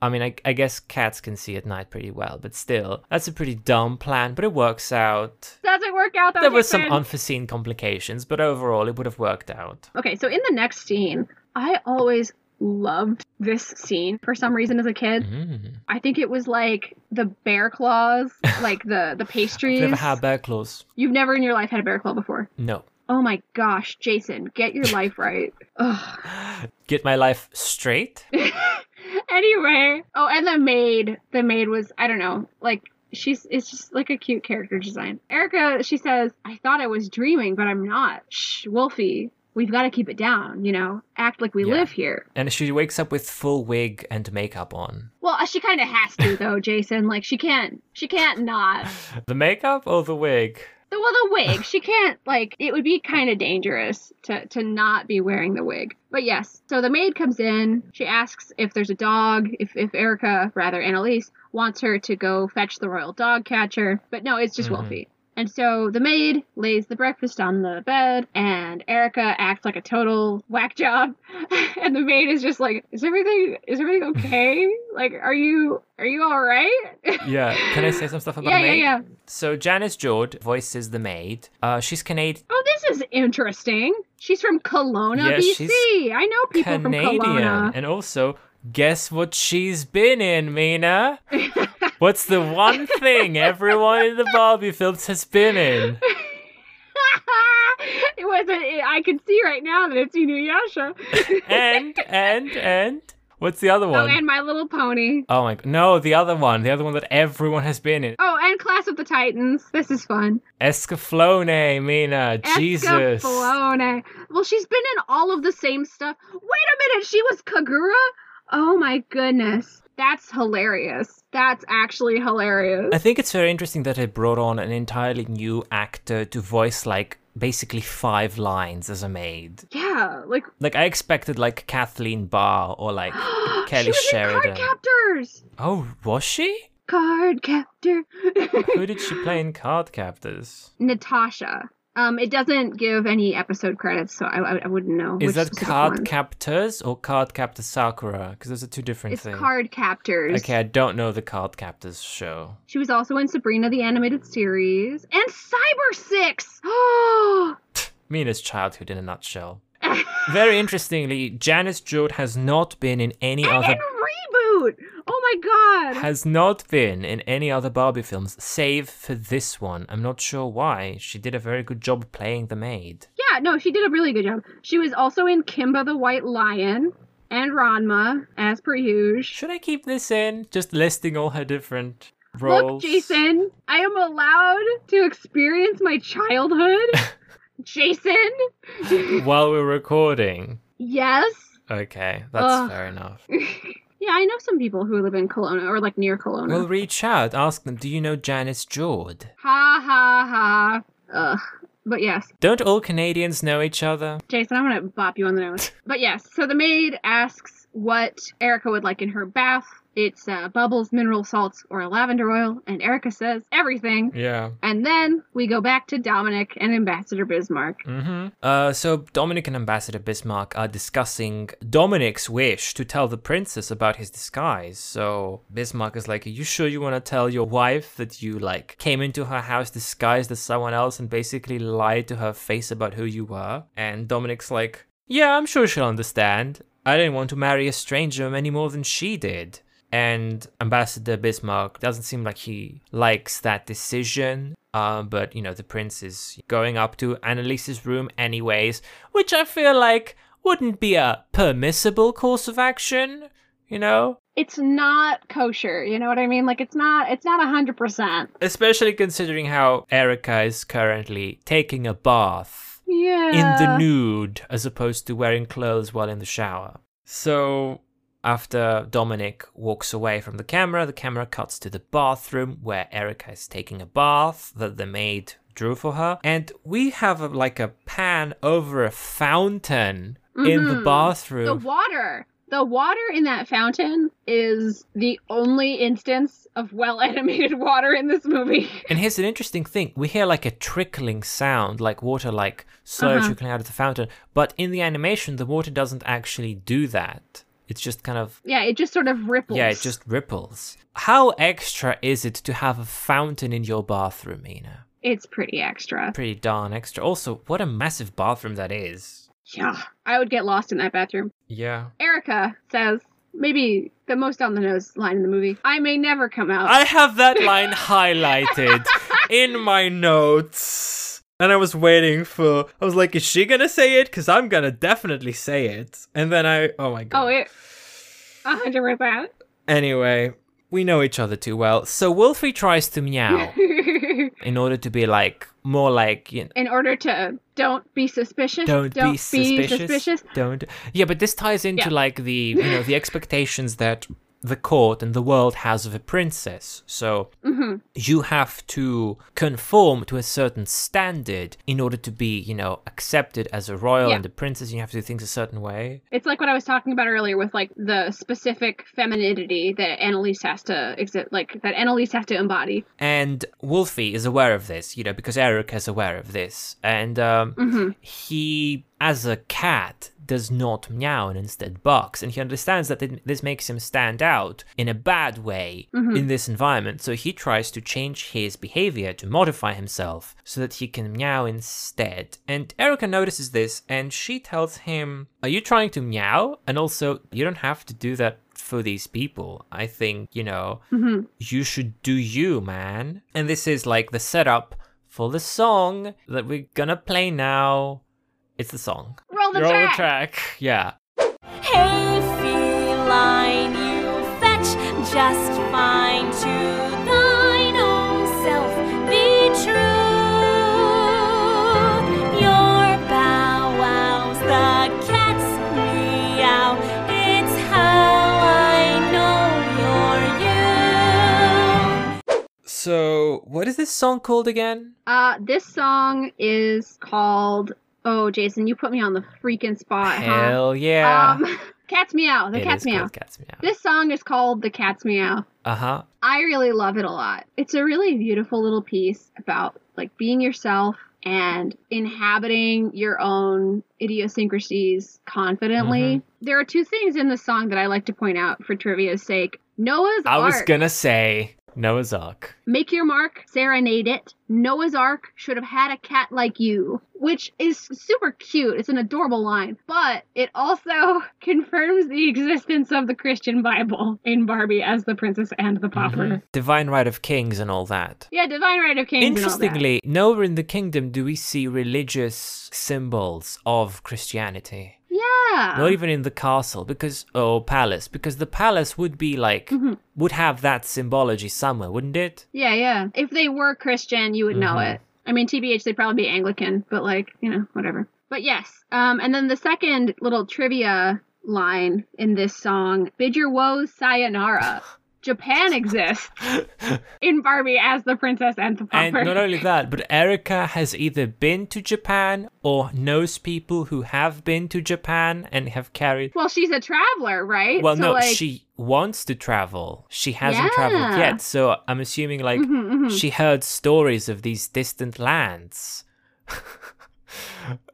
I mean, I, I guess cats can see at night pretty well, but still, that's a pretty dumb plan, but it works out. Does it work out? There was some unforeseen complications, but overall, it would have worked out. Okay, so in the next scene, I always loved this scene for some reason as a kid. Mm. I think it was like the bear claws, like the the pastries. Never had bear claws. You've never in your life had a bear claw before. No. Oh my gosh, Jason, get your life right. Ugh. Get my life straight? Anyway, oh, and the maid. The maid was I don't know, like she's it's just like a cute character design. Erica, she says, "I thought I was dreaming, but I'm not." Shh, Wolfie, we've got to keep it down. You know, act like we Yeah. live here. And she wakes up with full wig and makeup on. Well, uh, she kind of has to though, Jason. Like she can't, she can't not. The makeup or the wig? Well, the wig, she can't like. It would be kind of dangerous to to not be wearing the wig. But yes, so the maid comes in. She asks if there's a dog. If if Erica, rather Annalise, wants her to go fetch the royal dog catcher. But no, it's just Mhm. Wolfie. And so the maid lays the breakfast on the bed, and Erica acts like a total whack job. and the maid is just like, "Is everything is everything okay? like, are you are you all right?" Yeah. Can I say some stuff about yeah, the yeah, maid? yeah. So Janice George voices the maid. Uh, she's Canadian. Oh, this is interesting. She's from Kelowna, Yes, BC. she's I know people from Canadian. Kelowna. And also, guess what she's been in, Mina? What's the one thing everyone in the Barbie films has been in? it wasn't. I can see right now that it's Inuyasha. And, and, and. What's the other oh, one? and My Little Pony. Oh my god. No, the other one. The other one that everyone has been in. Oh, and Class of the Titans. This is fun. Escaflowne, Mina. Jesus. Escaflowne. Well, she's been in all of the same stuff. Wait a minute, she was Kagura? Oh my goodness. That's hilarious. That's actually hilarious. I think it's very interesting that they brought on an entirely new actor to voice like basically five lines as a maid. yeah, like Like I expected like Kathleen Barr or like Kelly she was Sheridan. in Card Captors. Oh, was she? Card Captor. Who did she play in Card Captors? Natasha. Um, it doesn't give any episode credits, so I, I, wouldn't know. Is that Card one. Captors or Card Captor Sakura? Because those are two different It's things. Card Captors. Okay, I don't know the Card Captors show. She was also in Sabrina the Animated Series and Cyber Six. Oh, Mina's childhood in a nutshell. Very interestingly, Janice George has not been in any and other in reboot. Oh my god. has not been in any other Barbie films save for this one. I'm not sure why. She did a very good job playing the maid. Yeah, no, she did a really good job. She was also in Kimba the White Lion and Ranma, as per usual. Should I keep this in? Just listing all her different roles. Look, Jason, I am allowed to experience my childhood. Jason? While we're recording. Yes. Okay, that's Ugh. fair enough. Yeah, I know some people who live in Kelowna or like near Kelowna. Well, reach out. Ask them, do you know Janice George? ha ha ha. Ugh. But yes, Don't all Canadians know each other? Jason, I'm gonna bop you on the nose. but yes, so the maid asks what Erica would like in her bath. It's uh, bubbles, mineral salts, or lavender oil, and Erica says everything. Yeah. And then we go back to Dominic and Ambassador Bismarck. Mm-hmm. Uh, so Dominic and Ambassador Bismarck are discussing Dominic's wish to tell the princess about his disguise. So Bismarck is like, "Are you sure you want to tell your wife that you like came into her house disguised as someone else and basically lied to her face about who you were?" And Dominic's like, "Yeah, I'm sure she'll understand." I didn't want to marry a stranger any more than she did. And Ambassador Bismarck doesn't seem like he likes that decision. Uh, but, you know, the prince is going up to Annalise's room anyways, which I feel like wouldn't be a permissible course of action, you know? It's not kosher, you know what I mean? Like it's not it's not a hundred percent. Especially considering how Erica is currently taking a bath Yeah. in the nude as opposed to wearing clothes while in the shower. So after Dominic walks away from the camera, the camera cuts to the bathroom where Erica is taking a bath that the maid drew for her. And we have a, like a pan over a fountain in the Mhm. bathroom. the water. The water in that fountain is the only instance of well animated water in this movie. And here's an interesting thing. We hear like a trickling sound, like water like slowly Uh-huh. trickling out of the fountain. But in the animation, the water doesn't actually do that. It's just kind of Yeah, it just sort of ripples. Yeah, it just ripples. How extra is it to have a fountain in your bathroom, Ina? It's pretty extra. Pretty darn extra. Also, what a massive bathroom that is. Yeah. I would get lost in that bathroom. Yeah. Erica says, maybe the most on the nose line in the movie I may never come out. I have that line highlighted in my notes. And I was waiting for. I was like, is she gonna say it? Because I'm gonna definitely say it. And then I. Oh my oh, god. oh, it. Hundred percent. Anyway, we know each other too well. So Wolfie tries to meow in order to be like, more like, you know, In order to don't be suspicious. don't, be, suspicious. suspicious. Don't. Yeah, but this ties into Yeah. like the you know the expectations that the court and the world has of a princess. So Mm-hmm. you have to conform to a certain standard in order to be you know accepted as a royal Yeah. and a princess. You have to do things a certain way. It's like what I was talking about earlier with like the specific femininity that Annalise has to exist, like that Annalise has to embody. And Wolfie is aware of this, you know, because Eric is aware of this, and um, Mm-hmm. he, as a cat, does not meow and instead barks, and he understands that it- this makes him stand out in a bad way mm-hmm. in this environment. So he tries to change his behavior to modify himself so that he can meow instead. And Erica notices this, and she tells him, "Are you trying to meow? And also, you don't have to do that." For these people, I think, you know, mm-hmm. you should do you, man. And this is like the setup for the song that we're gonna play now. It's the song. Roll the Roll track. the track. Yeah. Hey, feline, you fetch just fine to thine own self. Be true. Your bow wows, the cat's meow. It's how I know you're you. So, what is this song called again? Uh, this song is called. Oh, Jason, you put me on the freaking spot. huh? Hell yeah. Um, Cat's Meow. The It Cat's Meow. Cat's Meow. This song is called The Cat's Meow. Uh huh. I really love it a lot. It's a really beautiful little piece about like being yourself and inhabiting your own idiosyncrasies confidently. Mm-hmm. There are two things in the song that I like to point out for trivia's sake. Noah's I was gonna say Noah's Ark. Make your mark, serenade it. Noah's Ark should have had a cat like you, which is super cute. It's an adorable line, but it also confirms the existence of the Christian Bible in Barbie as the princess and the mm-hmm. pauper. Divine Right of Kings and all that. Yeah, divine right of kings. and all that. Interestingly, nowhere in the kingdom do we see religious symbols of Christianity. Yeah, Not even in the castle, because oh palace, because the palace would be like Mm-hmm. would have that symbology somewhere, wouldn't it? yeah, yeah. If they were Christian, you would know Mhm. it. I mean, TBH, they'd probably be Anglican, but like, you know, whatever. But yes, um, and then the second little trivia line in this song: "Bid your woes sayonara." Japan exists in Barbie as the princess and the And not only that, but Erica has either been to Japan or knows people who have been to Japan and have carried. well, she's a traveler, right? Well, So, no, like, she wants to travel. She hasn't traveled yet, so I'm assuming like Mhm, mhm. she heard stories of these distant lands.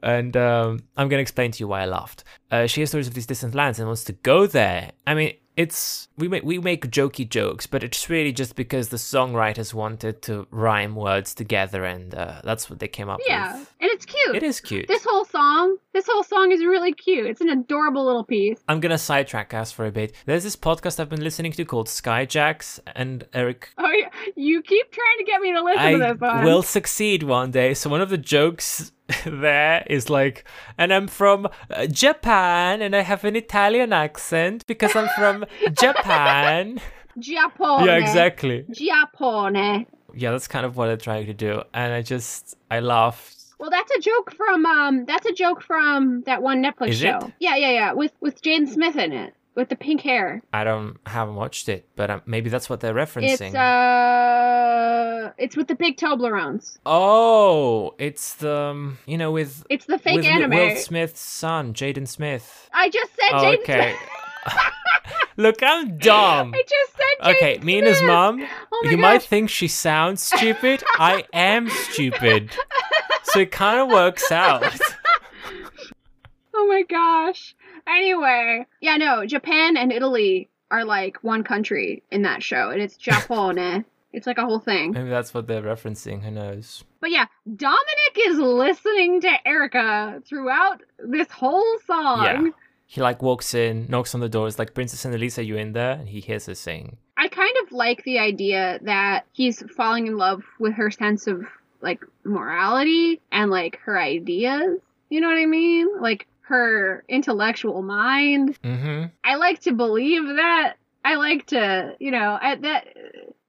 and um, I'm gonna explain to you why I laughed. Uh, she hears stories of these distant lands and wants to go there. I mean, it's we make we make jokey jokes, but it's really just because the songwriters wanted to rhyme words together, and uh, that's what they came up Yeah, with. Yeah, and it's cute. It is cute. This whole song, This whole song is really cute. It's an adorable little piece. I'm gonna sidetrack us for a bit. There's this podcast I've been listening to called Skyjacks, and Eric, Oh, yeah. You keep trying to get me to listen to I this one. will succeed one day. So one of the jokes there is like, and I'm from uh, Japan, and I have an Italian accent because I'm from Japan. Giappone. yeah, exactly. Giappone. Yeah, that's kind of what I'm trying to do, and I just I laughed. Well, that's a joke from um. That's a joke from that one Netflix Is show. it? Yeah, yeah, yeah. With with Jaden Smith in it, with the pink hair. I don't haven't watched it, but um, maybe that's what they're referencing. It's uh, it's with the big Toblerones. Oh, it's the um, you know with It's the fake with anime. Will Smith's son, Jaden Smith. I just said Oh, Jaden okay. Look, I'm dumb. I just said Jaden Okay, me and his mom. Oh you might think she sounds stupid. I am stupid. So it kind of works out. Oh my gosh. Anyway, yeah, no, Japan and Italy are like one country in that show, and it's Giappone. it's like a whole thing. Maybe that's what they're referencing. Who knows? But yeah, Dominic is listening to Erica throughout this whole song. Yeah. He like walks in, knocks on the door. Is like, Princess Annalise, are you in there? And he hears her sing. I kind of like the idea that he's falling in love with her sense of like morality and like her ideas. You know what I mean? Like her intellectual mind. Mm-hmm. I like to believe that. I like to, you know, I, that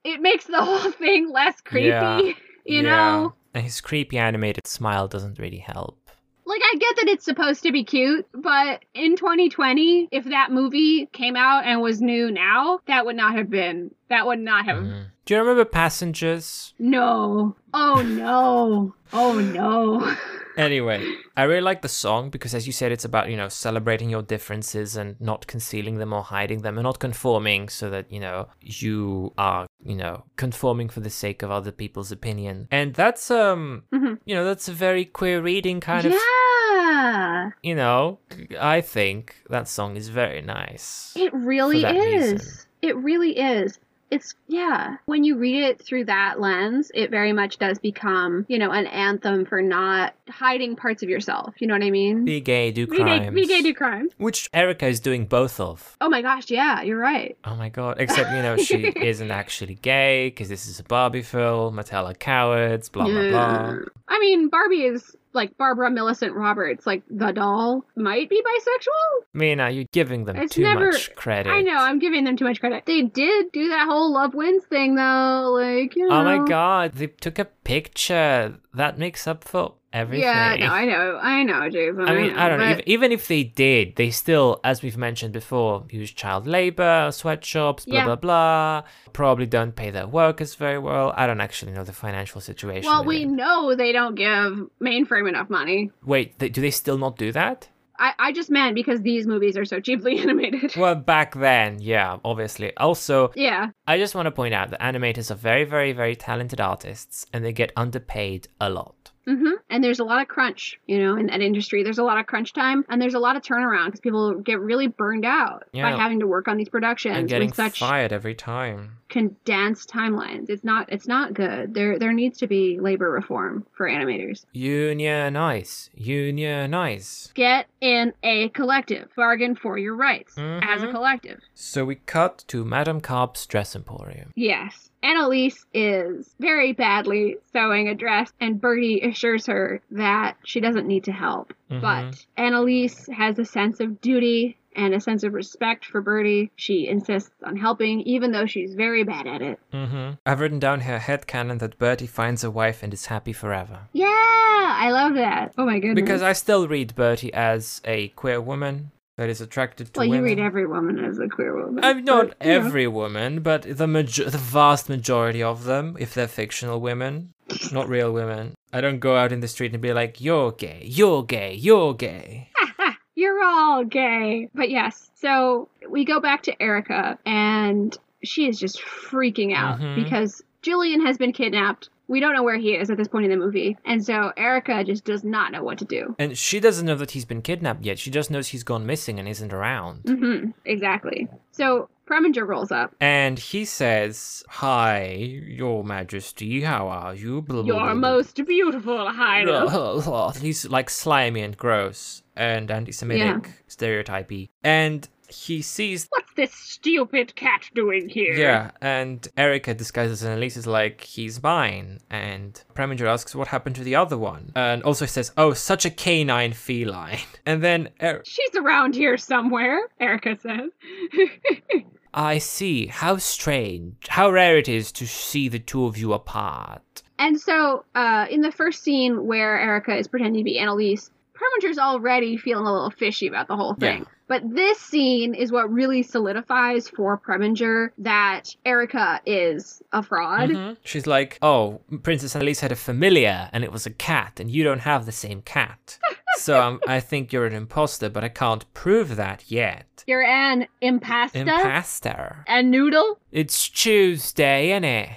it makes the whole thing less creepy. Yeah. You know, And his creepy animated smile doesn't really help. Like I get that it's supposed to be cute, but in 2020, if that movie came out and was new now, that would not have been. That would not have. Mhm. Do you remember Passengers? No. Oh no. Oh no. Anyway, I really like the song because, as you said, it's about, you know, celebrating your differences and not concealing them or hiding them and not conforming so that, you know, you are, you know, conforming for the sake of other people's opinion. And that's, um, Mhm. you know, that's a very queer reading kind of, yeah. you know, I think that song is very nice. It really is. reason. It really is. It's yeah. When you read it through that lens, it very much does become, you know, an anthem for not hiding parts of yourself. You know what I mean? Be gay, do Be gay, crimes. be gay, do crimes. Which Erica is doing both of. Oh my gosh, yeah, you're right. Oh my god. Except, you know, she isn't actually gay because this is a Barbie film. Mattel are cowards, blah, blah, blah. I mean, Barbie is like Barbara Millicent Roberts, like the doll, might be bisexual. Mina, you're giving them It's too never- much credit. I know, I'm giving them too much credit. They did do that whole love wins thing though, like you know. Oh my god, they took a picture. That makes up for everything. Yeah, no, I know, I know, Jason. I mean, know, I don't know. but- Even, even if they did, they still, as we've mentioned before, use child labor, sweatshops, blah, Yeah. blah, blah. Probably don't pay their workers very well. I don't actually know the financial situation. Well, we know they don't give mainframe enough money. Wait, they, do they still not do that? I, I just meant because these movies are so cheaply animated. Well, back then, yeah, obviously. Also, yeah. I just want to point out that animators are very, very, very talented artists and they get underpaid a lot. Hmm And there's a lot of crunch, you know, in that industry. There's a lot of crunch time and there's a lot of turnaround because people get really burned out by having to work on these productions And getting with such fired every time. condensed timelines. It's not it's not good. There there needs to be labor reform for animators. Unionize. Unionize. Get in a collective. Bargain for your rights as a Mhm. collective. So we cut to Madame Carp's dress emporium. Yes. Annalise is very badly sewing a dress, and Bertie assures her that she doesn't need to help. Mhm. But Annalise has a sense of duty and a sense of respect for Bertie. She insists on helping, even though she's very bad at it. Mm-hmm. I've written down here headcanon that Bertie finds a wife and is happy forever. Yeah, I love that. Oh my goodness. Because I still read Bertie as a queer woman that is attracted to well, you read every woman as a queer woman. I'm not but, you know. every woman, but the major- the vast majority of them, if they're fictional women, not real women. I don't go out in the street and be like, "You're gay, you're gay, you're gay." You're all gay. But yes, so we go back to Erica, and she is just freaking out Mhm. because Julian has been kidnapped. We don't know where he is at this point in the movie. And so Erica just does not know what to do. And she doesn't know that he's been kidnapped yet. She just knows he's gone missing and isn't around. hmm exactly. So Preminger rolls up. And he says, Hi, Your Majesty, how are you? Blah, blah, blah, most beautiful highness. He's like slimy and gross and anti Semitic, stereotypy. And he sees What's this stupid cat doing here? Yeah, and Erica disguises Elise is like, he's mine. And Preminger asks what happened to the other one. And also says, oh, such a canine feline. And then er- She's around here somewhere, Erica says. I see, how strange, how rare it is to see the two of you apart. and so, uh, in the first scene where Erica is pretending to be Annalise, Preminger's already feeling a little fishy about the whole thing. Yeah. But this scene is what really solidifies for Preminger that Erica is a fraud. Mhm. She's like, oh, Princess Annalise had a familiar and it was a cat, and you don't have the same cat. so um, I think you're an imposter, but I can't prove that yet. You're an impasta Imposter. and noodle. It's Tuesday, innit?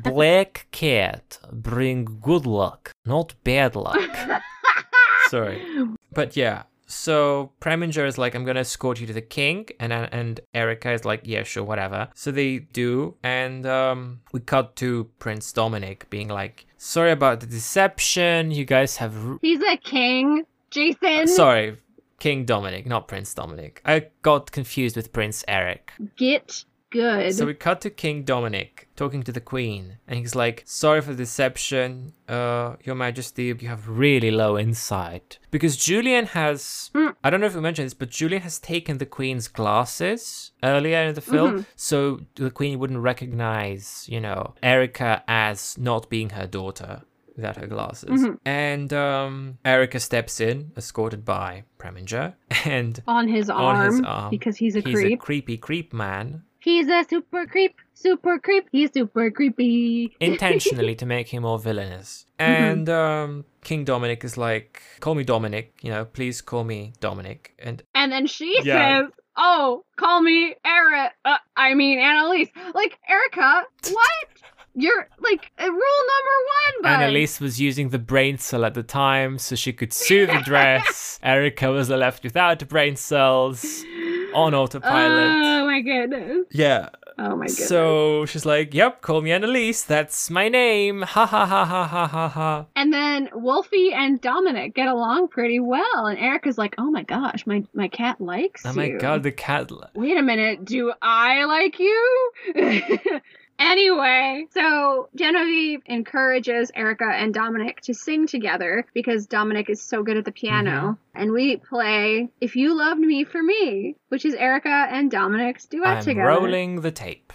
Black cat, bring good luck, not bad luck. Sorry. But yeah, so Preminger is like, I'm gonna escort you to the king, and and Erica is like, yeah, sure, whatever. So they do, and um, we cut to Prince Dominic being like, sorry about the deception. You guys have r- He's a king, Jason. sorry, King Dominic, not Prince Dominic. I got confused with Prince Eric. Get good. So we cut to King Dominic talking to the Queen, and he's like, "Sorry for the deception, uh, Your Majesty. You have really low insight because Julian has. I don't know if we mentioned this, but Julian has taken the Queen's glasses earlier in the film, so the Queen wouldn't recognize, you know, Erica as not being her daughter." Without her glasses. And um, Erica steps in, escorted by Preminger, and on his on arm, his arm. because he's a he's creep. a creepy creep man He's a super creep, super creep. He's super creepy. intentionally to make him more villainous. And um, King Dominic is like, call me Dominic, you know, please call me Dominic. And And then she Yeah. says, "Oh, call me Erica. Uh, I mean Annalise. Like Erica. What? You're like rule number one, bud. Annalise was using the brain cell at the time so she could sew the dress. Erica was left without the brain cells on autopilot. Oh my goodness. yeah. Oh my goodness. So she's like, yep, call me Annalise. That's my name. Ha ha ha ha ha ha ha. and then Wolfie and Dominic get along pretty well, and Erica's like, "Oh my gosh, my my cat likes oh you. Oh you." my god, the cat. wait a minute, do I like you? anyway, so Genevieve encourages Erica and Dominic to sing together because Dominic is so good at the piano. Mm-hmm. And we play If You Loved Me for Me, which is Erica and Dominic's duet I'm together. rolling the tape.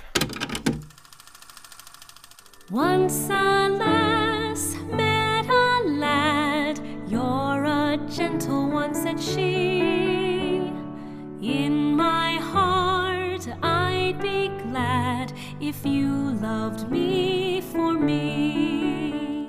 Once a lass met a lad, you're a gentle one, said she. In my heart, I'd be glad if you loved me for me.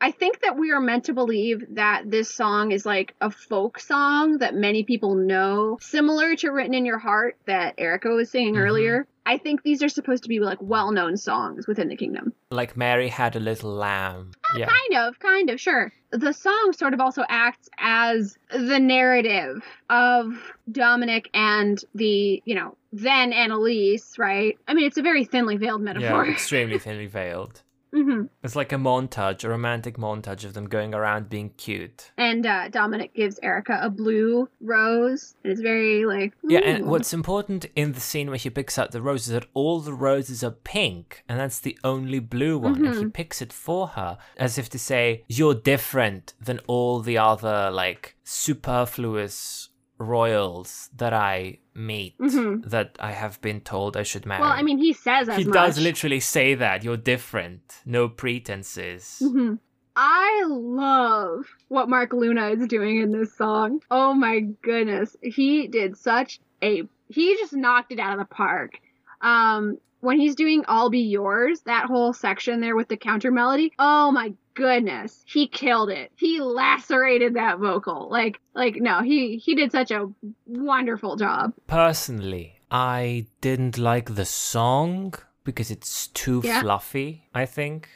I think that we are meant to believe that this song is like a folk song that many people know, similar to Written in Your Heart that Erica was singing mm-hmm. earlier. I think these are supposed to be like well known songs within the kingdom. Like Mary had a little lamb. Oh, yeah. Kind of, kind of, sure. The song sort of also acts as the narrative of Dominic and the, you know, then Annalise, right? I mean, it's a very thinly veiled metaphor. Yeah, extremely thinly veiled. hmm It's like a montage, a romantic montage of them going around being cute. And uh, Dominic gives Erica a blue rose, and it's very like. Yeah, and what's important in the scene where he picks out the roses is that all the roses are pink, and that's the only blue one, and he picks it for her, as if to say, You're different than all the other, like, superfluous royals that I meet, that I have been told I should marry. Well, I mean, he says as he much. does literally say that. You're different. No pretenses. Mhm. I love what Mark Luna is doing in this song. Oh my goodness. He did such a he just knocked it out of the park. Um when he's doing I'll Be Yours, that whole section there with the counter melody, oh my goodness. He killed it. He lacerated that vocal. Like like no, he he did such a wonderful job. Personally, I didn't like the song because it's too Yeah. fluffy, I think.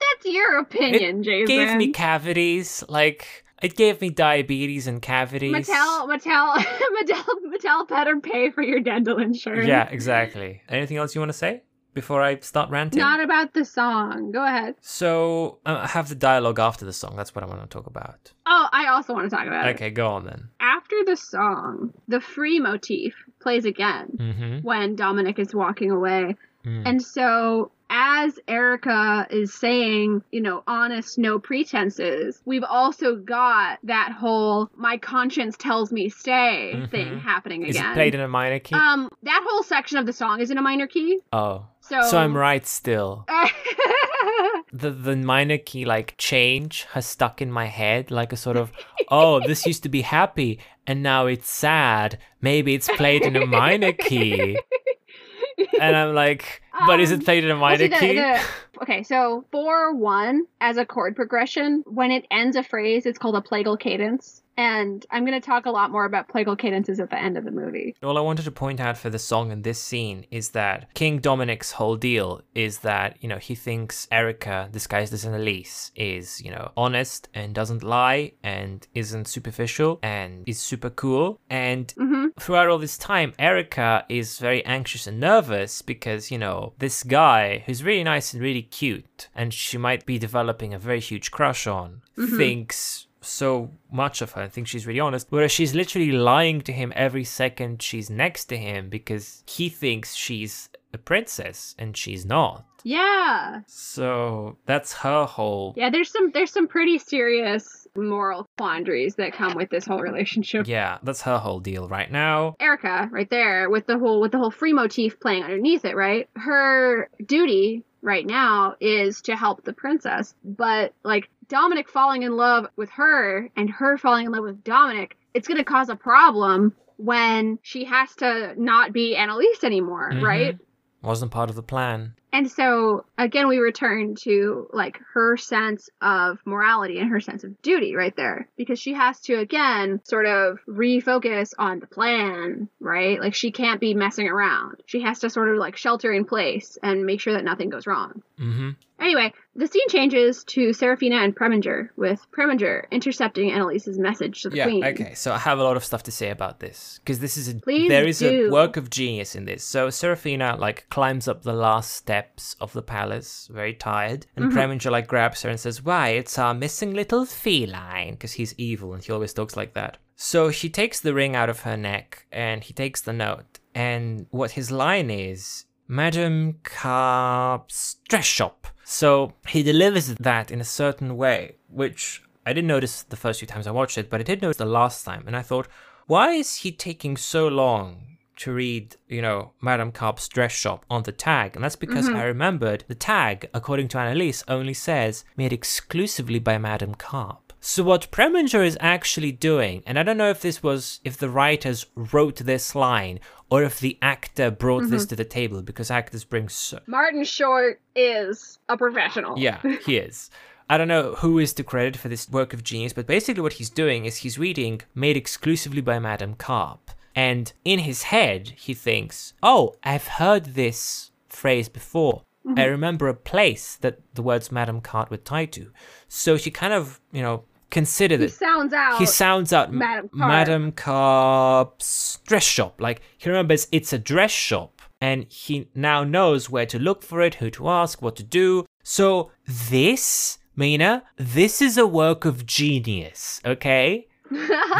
That's your opinion, it Jason. gave me cavities. Like, It gave me diabetes and cavities. Mattel, Mattel, Mattel, Mattel better pay for your dental insurance. Yeah, exactly. Anything else you want to say before I start ranting? Not about the song. Go ahead. So uh, I have the dialogue after the song. That's what I want to talk about. Oh, I also want to talk about it. Okay, go on then. After the song, the free motif plays again Mm-hmm. when Dominic is walking away. Mm. And so as Erica is saying, you know, honest, no pretenses, we've also got that whole my conscience tells me stay Mhm. thing happening Is again. it played in a minor key? um, that whole section of the song is in a minor key. oh, So, so I'm right still. the the minor key like change has stuck in my head like a sort of oh this used to be happy and now it's sad maybe it's played in a minor key and i'm like but is it Um, played in a minor the- key the- okay, so four one as a chord progression, when it ends a phrase, it's called a plagal cadence. And I'm going to talk a lot more about plagal cadences at the end of the movie. all i wanted to point out for the song in this scene is that king dominic's whole deal is that you know he thinks erica disguised as Annalise is you know honest and doesn't lie and isn't superficial and is super cool. And hmm throughout all this time, Erica is very anxious and nervous because, you know, this guy who's really nice and really cute, and she might be developing a very huge crush on, thinks so much of her and think she's really honest, whereas she's literally lying to him every second she's next to him because he thinks she's a princess and she's not. Yeah. So that's her whole. Yeah, there's some there's some pretty serious moral quandaries that come with this whole relationship. Yeah, that's her whole deal right now. Erica, right there, with the whole with the whole free motif playing underneath it, right? Her duty right now is to help the princess, but like Dominic falling in love with her and her falling in love with Dominic, it's gonna cause a problem when she has to not be Annalise anymore, Mhm. right? Wasn't part of the plan. And so again, we return to like her sense of morality and her sense of duty right there because she has to again sort of refocus on the plan, right? Like she can't be messing around. She has to sort of like shelter in place and make sure that nothing goes wrong. Mm-hmm. Anyway, the scene changes to Serafina and Preminger, with Preminger intercepting Annalise's message to the Yeah, queen. okay. So I have a lot of stuff to say about this because this is a Please there is a work of genius in this. So Serafina like climbs up the last steps of the palace, very tired, and Mm-hmm. Preminger like grabs her and says, "Why, it's our missing little feline," because he's evil and he always talks like that. So she takes the ring out of her neck and he takes the note, and what his line is. Madam Carp's dress shop. So he delivers that in a certain way, which I didn't notice the first few times I watched it, but I did notice the last time, and I thought, why is he taking so long to read, you know, Madame Carp's dress shop on the tag? And that's because mm-hmm. I remembered the tag, according to Annalise, only says made exclusively by Madame Carp. So what Preminger is actually doing, and I don't know if this was if the writers wrote this line or if the actor brought this mm-hmm. to the table because actors bring so Martin Short is a professional. yeah, he is. I don't know who is to credit for this work of genius, but basically what he's doing is he's reading made exclusively by Madame Carp. And in his head, he thinks, oh, I've heard this phrase before. Mm-hmm. I remember a place that the words Madame Carp were tied to. So she kind of, you know, considered He it. sounds out. He sounds out Madame Carp. Madame Carp's dress shop. Like he remembers it's a dress shop, and he now knows where to look for it, who to ask, what to do. So this, Mina, this is a work of genius. Okay,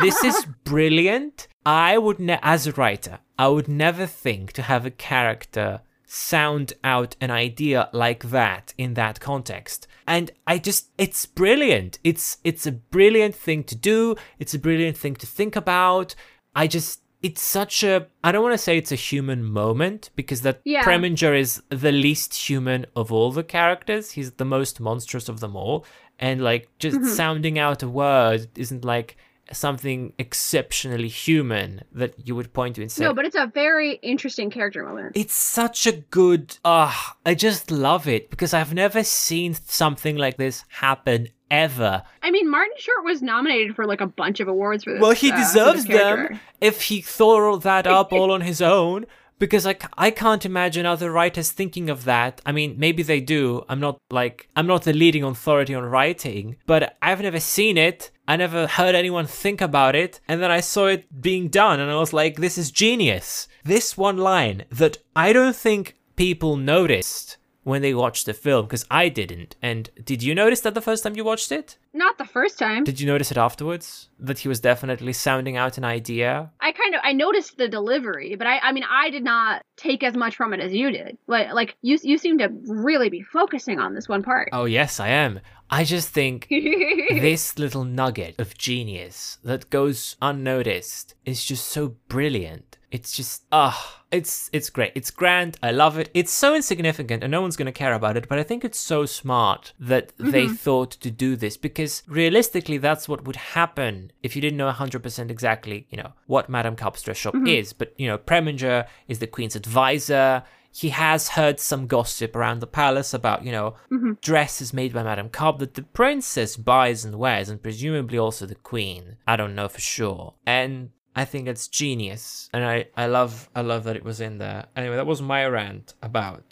this is brilliant. I would, ne- as a writer, I would never think to have a character sound out an idea like that in that context. And i just it's brilliant. It's it's a brilliant thing to do. It's a brilliant thing to think about. I just it's such a i don't want to say it's a human moment because that Yeah. preminger is the least human of all the characters. He's the most monstrous of them all. And like just Mm-hmm. sounding out a word isn't like something exceptionally human that you would point to and say no, but it's a very interesting character moment. it's such a good ah i just love it because i've never seen something like this happen ever I mean, Martin Short was nominated for like a bunch of awards for this. well he uh, deserves them if he thought all that up all on his own because I, I can't imagine other writers thinking of that. I mean, maybe they do. I'm not like I'm not the leading authority on writing, but I've never seen it. I never heard anyone think about it, and then I saw it being done, and I was like, "This is genius." This one line that I don't think people noticed when they watched the film because I didn't. And did you notice that the first time you watched it? Not the first time. Did you notice it afterwards? That he was definitely sounding out an idea? I kind of I noticed the delivery, but I I mean I did not take as much from it as you did. Like like you you seem to really be focusing on this one part. Oh, yes, I am. I just think this little nugget of genius that goes unnoticed is just so brilliant. It's just ah, it's it's great. It's grand. I love it. It's so insignificant and no one's going to care about it, but I think it's so smart that they mm-hmm. thought to do this because realistically that's what would happen if you didn't know 100% exactly, you know, what Madame Carp's dress shop mm-hmm. is. But, you know, Preminger is the queen's advisor he has heard some gossip around the palace about, you know, mm-hmm. dresses made by Madame Carp that the princess buys and wears, and presumably also the queen. I don't know for sure. And I think it's genius, and I, I love I love that it was in there. Anyway, that was my rant about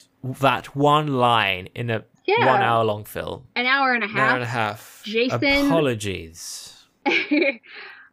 that one line in a Yeah. one hour long film. An hour and a half, An hour and a half. Jason- Apologies.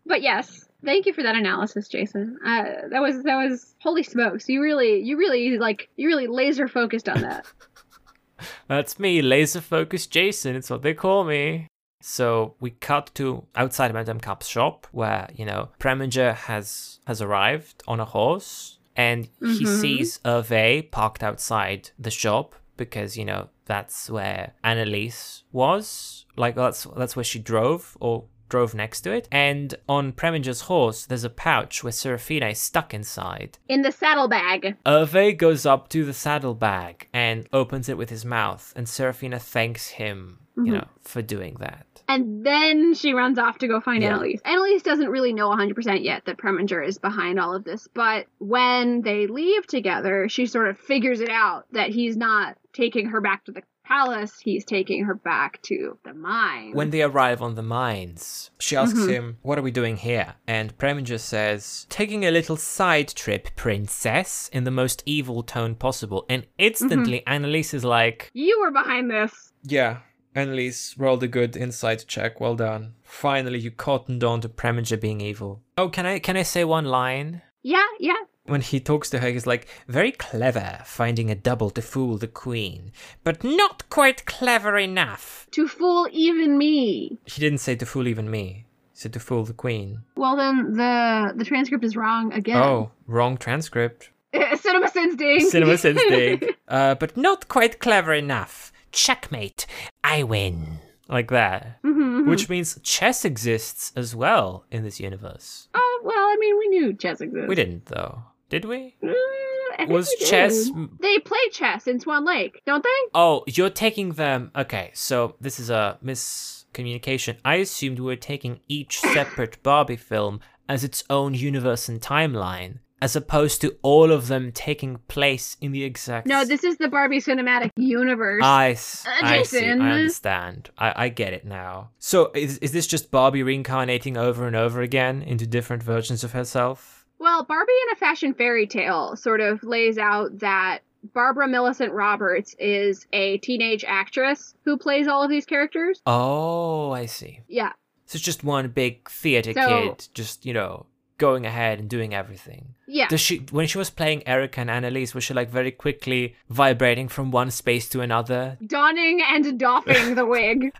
but yes, thank you for that analysis, Jason. Uh, that was that was holy smokes. You really you really like you really laser focused on that. That's me, laser focused Jason. It's what they call me. So we cut to outside Madame Carp's shop, where you know Preminger has has arrived on a horse, and he mm-hmm. sees Hervé parked outside the shop because you know that's where Annalise was. Like that's that's where she drove or drove next to it. And on Preminger's horse, there's a pouch where Serafina is stuck inside. In the saddlebag. Hervé goes up to the saddlebag and opens it with his mouth, and Serafina thanks him, you mm-hmm. know, for doing that. And then she runs off to go find Yeah. Annalise. Annalise doesn't really know 100% yet that Preminger is behind all of this, but when they leave together, she sort of figures it out that he's not taking her back to the palace, he's taking her back to the mine. When they arrive on the mines, she asks mm-hmm. him, What are we doing here? And Preminger says, Taking a little side trip, princess, in the most evil tone possible. And instantly, mm-hmm. Annalise is like, you were behind this. Yeah, Annalise rolled a good insight check. Well done. Finally, you cottoned on to Preminger being evil. Oh, can I can I say one line? Yeah, yeah. when he talks to her, he's like, very clever finding a double to fool the queen, but not quite clever enough. To fool even me. He didn't say to fool even me. He said to fool the queen. Well, then the the transcript is wrong again. Oh, wrong transcript. Cinema Sins ding. Cinema Sins ding. Uh, but not quite clever enough. Checkmate. I win. Like that. Which means chess exists as well in this universe. Oh, well, I mean, we knew chess existed. We didn't, though. Did we? Uh, Was we chess- They play chess in Swan Lake, don't they? Oh, you're taking them. Okay, so this is a miscommunication. I assumed we were taking each separate Barbie film as its own universe and timeline, as opposed to all of them taking place in the exact. No, this is the Barbie cinematic universe. I, s- Uh, I see. I understand. I, I get it now. So is is this just Barbie reincarnating over and over again into different versions of herself? well, Barbie in a fashion fairy tale sort of lays out that Barbara Millicent Roberts is a teenage actress who plays all of these characters. Oh, I see. Yeah. So it's just one big theater So- kid, just you know, going ahead and doing everything. Yeah. Does she when she was playing Erica and Annalise, was she like very quickly vibrating from one space to another? Donning and doffing the wig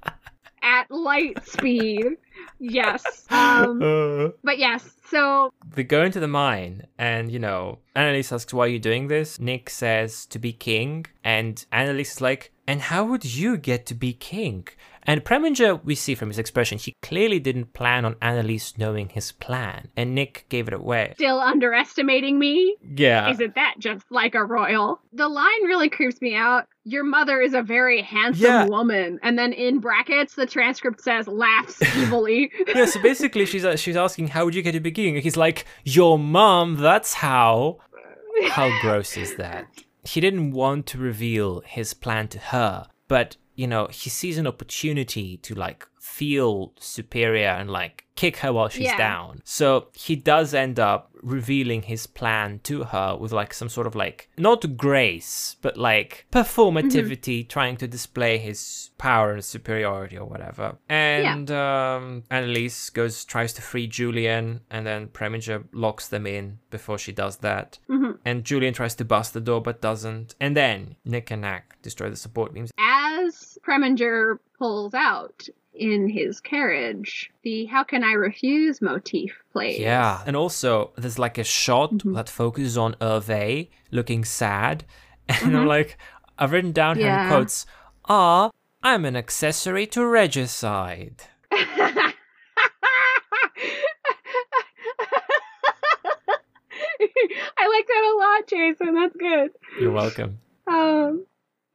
at light speed. Yes. Um, but yes, so They go into the mine, and you know, Annalise asks, "Why are you doing this?" Nick says, "To be king," and Annalise is like, "And how would you get to be king?" And Preminger, we see from his expression, he clearly didn't plan on Annalise knowing his plan, and Nick gave it away. still underestimating me? Yeah, Isn't that just like a royal? The line really creeps me out. Your mother is a very handsome Yeah. woman. And then in brackets, the transcript says laughs evilly. yeah, so basically she's uh, she's asking how would you get to be king? And he's like, Your mom, that's how. How gross is that? He didn't want to reveal his plan to her, but you know, he sees an opportunity to like feel superior and like kick her while she's Yeah. down. So he does end up revealing his plan to her with like some sort of like not grace, but like performativity, trying to display his power and superiority or whatever. And um Annalise goes tries to free Julian and then Preminger locks them in before she does that. And Julian tries to bust the door but doesn't. And then Nick and Nack destroy the support beams. Preminger pulls out in his carriage, the "How can I refuse" motif plays. Yeah. And also, there's like a shot that focuses on Hervé looking sad. And I'm like, I've written down here in quotes, Ah, I'm an accessory to regicide. I like that a lot, Jason. That's good. You're welcome. Um,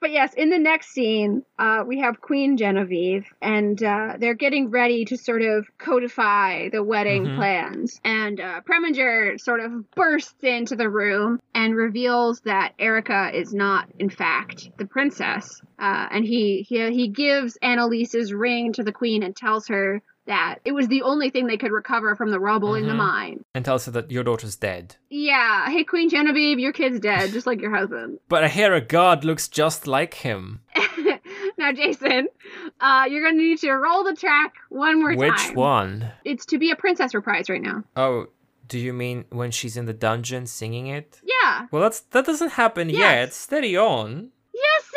but yes, in the next scene, uh, we have Queen Genevieve, and uh, they're getting ready to sort of codify the wedding Mhm. plans. And uh, Preminger sort of bursts into the room and reveals that Erica is not, in fact, the princess. Uh, and he, he he gives Annalise's ring to the queen and tells her that it was the only thing they could recover from the rubble in the Mhm. mine. And tells her that your daughter's dead. Yeah, hey Queen Genevieve, your kid's dead, just like your husband. But I hear a guard looks just like him. now, Jason, uh, you're going to need to roll the track one more Which time. Which one? It's to be a princess reprise right now. Oh, do you mean when she's in the dungeon singing it? Yeah. Well, that's that doesn't happen Yes. yet. Steady on. Yes,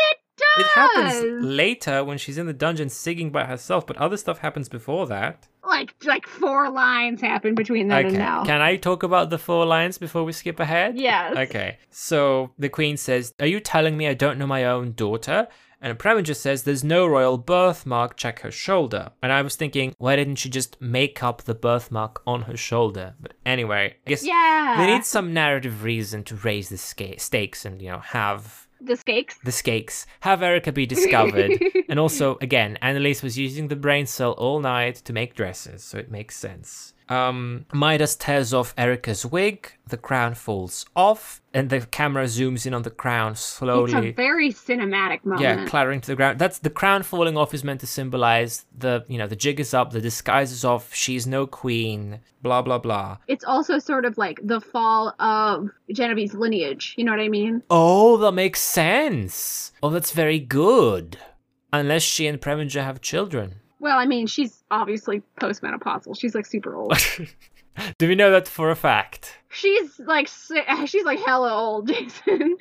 it happens later when she's in the dungeon singing by herself, but other stuff happens before that. Like like four lines happen between then okay. and now. Can I talk about the four lines before we skip ahead? Yes. Okay. So the queen says, Are you telling me I don't know my own daughter? And Preminger says there's no royal birthmark, check her shoulder. And I was thinking, why didn't she just make up the birthmark on her shoulder? But anyway, I guess Yeah. they need some narrative reason to raise the stakes and, you know, have the stakes. the stakes, have Erica be discovered. and also, again, Annalise was using the brain cell all night to make dresses, so it makes sense. Um, Midas tears off Erica's wig, the crown falls off, and the camera zooms in on the crown slowly. It's a very cinematic moment. Yeah, clattering to the ground. That's the crown falling off is meant to symbolize the, you know, the jig is up, the disguise is off, she's no queen, blah blah blah. it's also sort of like the fall of Genevieve's lineage. You know what I mean? Oh, that makes sense. Oh, that's very good. Unless she and Preminger have children. Well, I mean, she's obviously postmenopausal. She's like super old. Do we know that for a fact? she's like she's like hella old, Jason.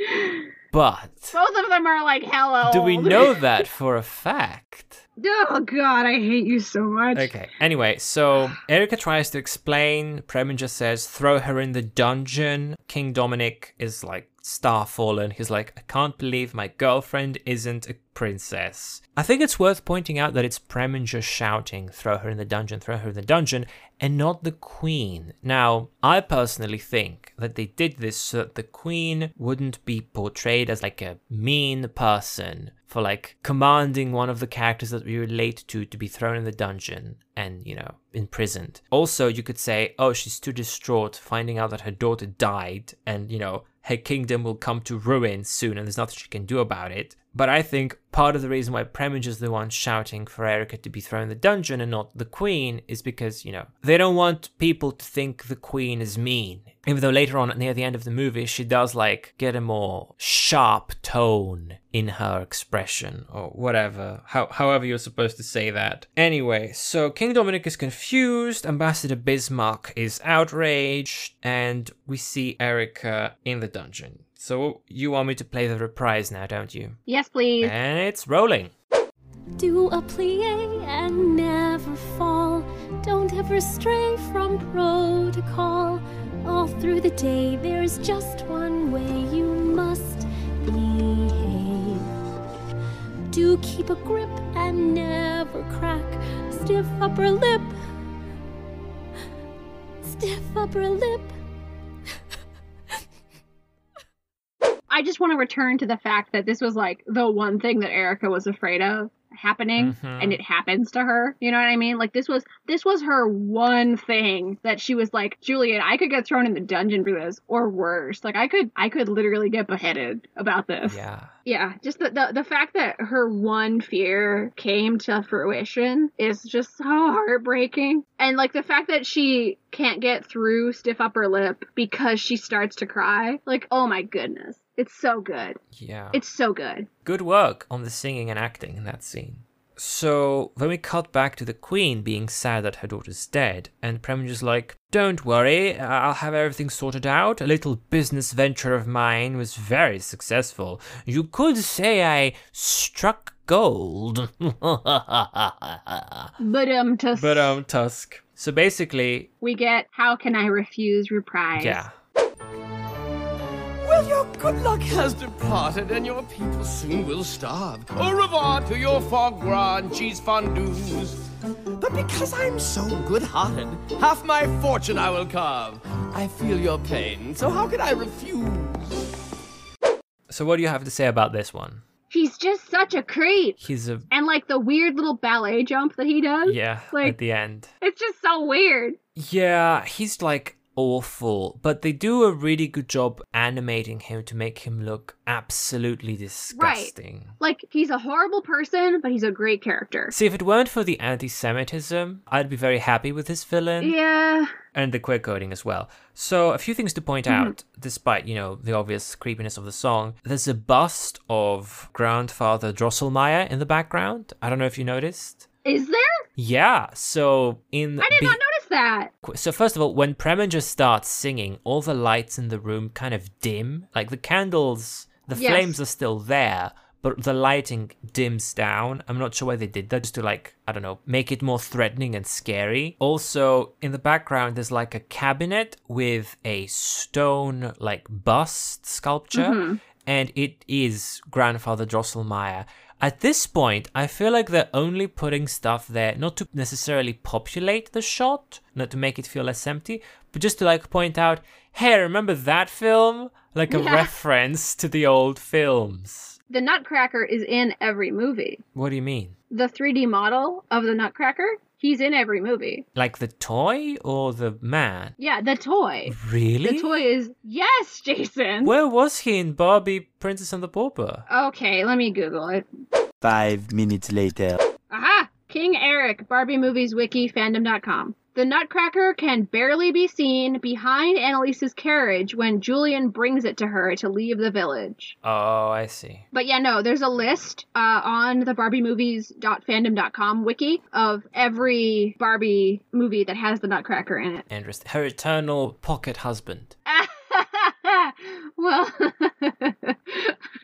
But Both of them are like hella old. do we know that for a fact? Oh God, I hate you so much. Okay. Anyway, so Erica tries to explain. Preminger says, throw her in the dungeon. King Dominic is like star fallen. He's like, I can't believe my girlfriend isn't a princess. I think it's worth pointing out that it's Preminger shouting, throw her in the dungeon, throw her in the dungeon, and not the queen. Now, I personally think that they did this so that the queen wouldn't be portrayed as like a mean person for like commanding one of the characters that we relate to to be thrown in the dungeon and, you know, imprisoned. Also, you could say, oh, she's too distraught finding out that her daughter died and, you know, her kingdom will come to ruin soon and there's nothing she can do about it. But I think part of the reason why Preminger's the one shouting for Erica to be thrown in the dungeon and not the queen is because, you know, they don't want people to think the queen is mean. Even though later on, near the end of the movie, she does like get a more sharp tone in her expression or whatever, how, however you're supposed to say that. Anyway, so King Dominic is confused, Ambassador Bismarck is outraged, and we see Erica in the dungeon. So you want me to play the reprise now, don't you? Yes, please. And it's rolling. Do a plie and never fall. Don't ever stray from protocol. All through the day, there's just one way you must behave. Do keep a grip and never crack. Stiff upper lip. Stiff upper lip. I just want to return to the fact that this was like the one thing that Erica was afraid of happening Mhm. and it happens to her. You know what I mean? Like this was this was her one thing that she was like, Julian, I could get thrown in the dungeon for this or worse. Like I could I could literally get beheaded about this. Yeah. Yeah, just the, the the fact that her one fear came to fruition is just so heartbreaking. And like the fact that she can't get through stiff upper lip because she starts to cry. Like, oh my goodness. It's so good. Yeah. It's so good. Good work on the singing and acting in that scene. So, when we cut back to the queen being sad that her daughter's dead, and Preminger's like, Don't worry, I'll have everything sorted out. A little business venture of mine was very successful. You could say I struck gold. But um Tusk. but, um, Tusk. So basically, we get how can I refuse reprise? yeah. Well, your good luck has departed, and your people soon will starve. Au revoir to your foie gras and cheese fondues. But because I'm so good-hearted, half my fortune I will carve. I feel your pain, so how can I refuse? So what do you have to say about this one? He's just such a creep. He's a And like the weird little ballet jump that he does. yeah Like- at the end. It's just so weird. Yeah, he's like awful, but they do a really good job animating him to make him look absolutely disgusting. Like he's a horrible person, but he's a great character. See, if it weren't for the anti-Semitism, I'd be very happy with this villain Yeah. and the queer coding as well. So, a few things to point mm-hmm. out, despite you know the obvious creepiness of the song. There's a bust of grandfather Drosselmeyer in the background. I don't know if you noticed. Is there? Yeah, so in I did be- not notice that. So first of all, when Preminger starts singing, all the lights in the room kind of dim. Like the candles, the Yes. flames are still there, but the lighting dims down. I'm not sure why they did that, just to like, I don't know, make it more threatening and scary. Also, in the background, there's like a cabinet with a stone like bust sculpture, mm-hmm. and it is grandfather Drosselmeyer. At this point, I feel like they're only putting stuff there not to necessarily populate the shot, not to make it feel less empty, but just to like point out, hey, remember that film? Like a Yeah. reference to the old films. The Nutcracker is in every movie. What do you mean? The 3D model of the Nutcracker, he's in every movie. Like the toy or the man? Yeah, the toy. Really? The toy is yes, Jason. Where was he in Barbie Princess and the Pauper? Okay, let me Google it. Five minutes later. Aha! King Eric, Barbie Movies Wiki, fandom.com. The Nutcracker can barely be seen behind Annalise's carriage when Julian brings it to her to leave the village. Oh, I see. But yeah, no, there's a list uh, on the BarbieMovies.fandom.com wiki of every Barbie movie that has the Nutcracker in it. Interesting. Her eternal pocket husband. well,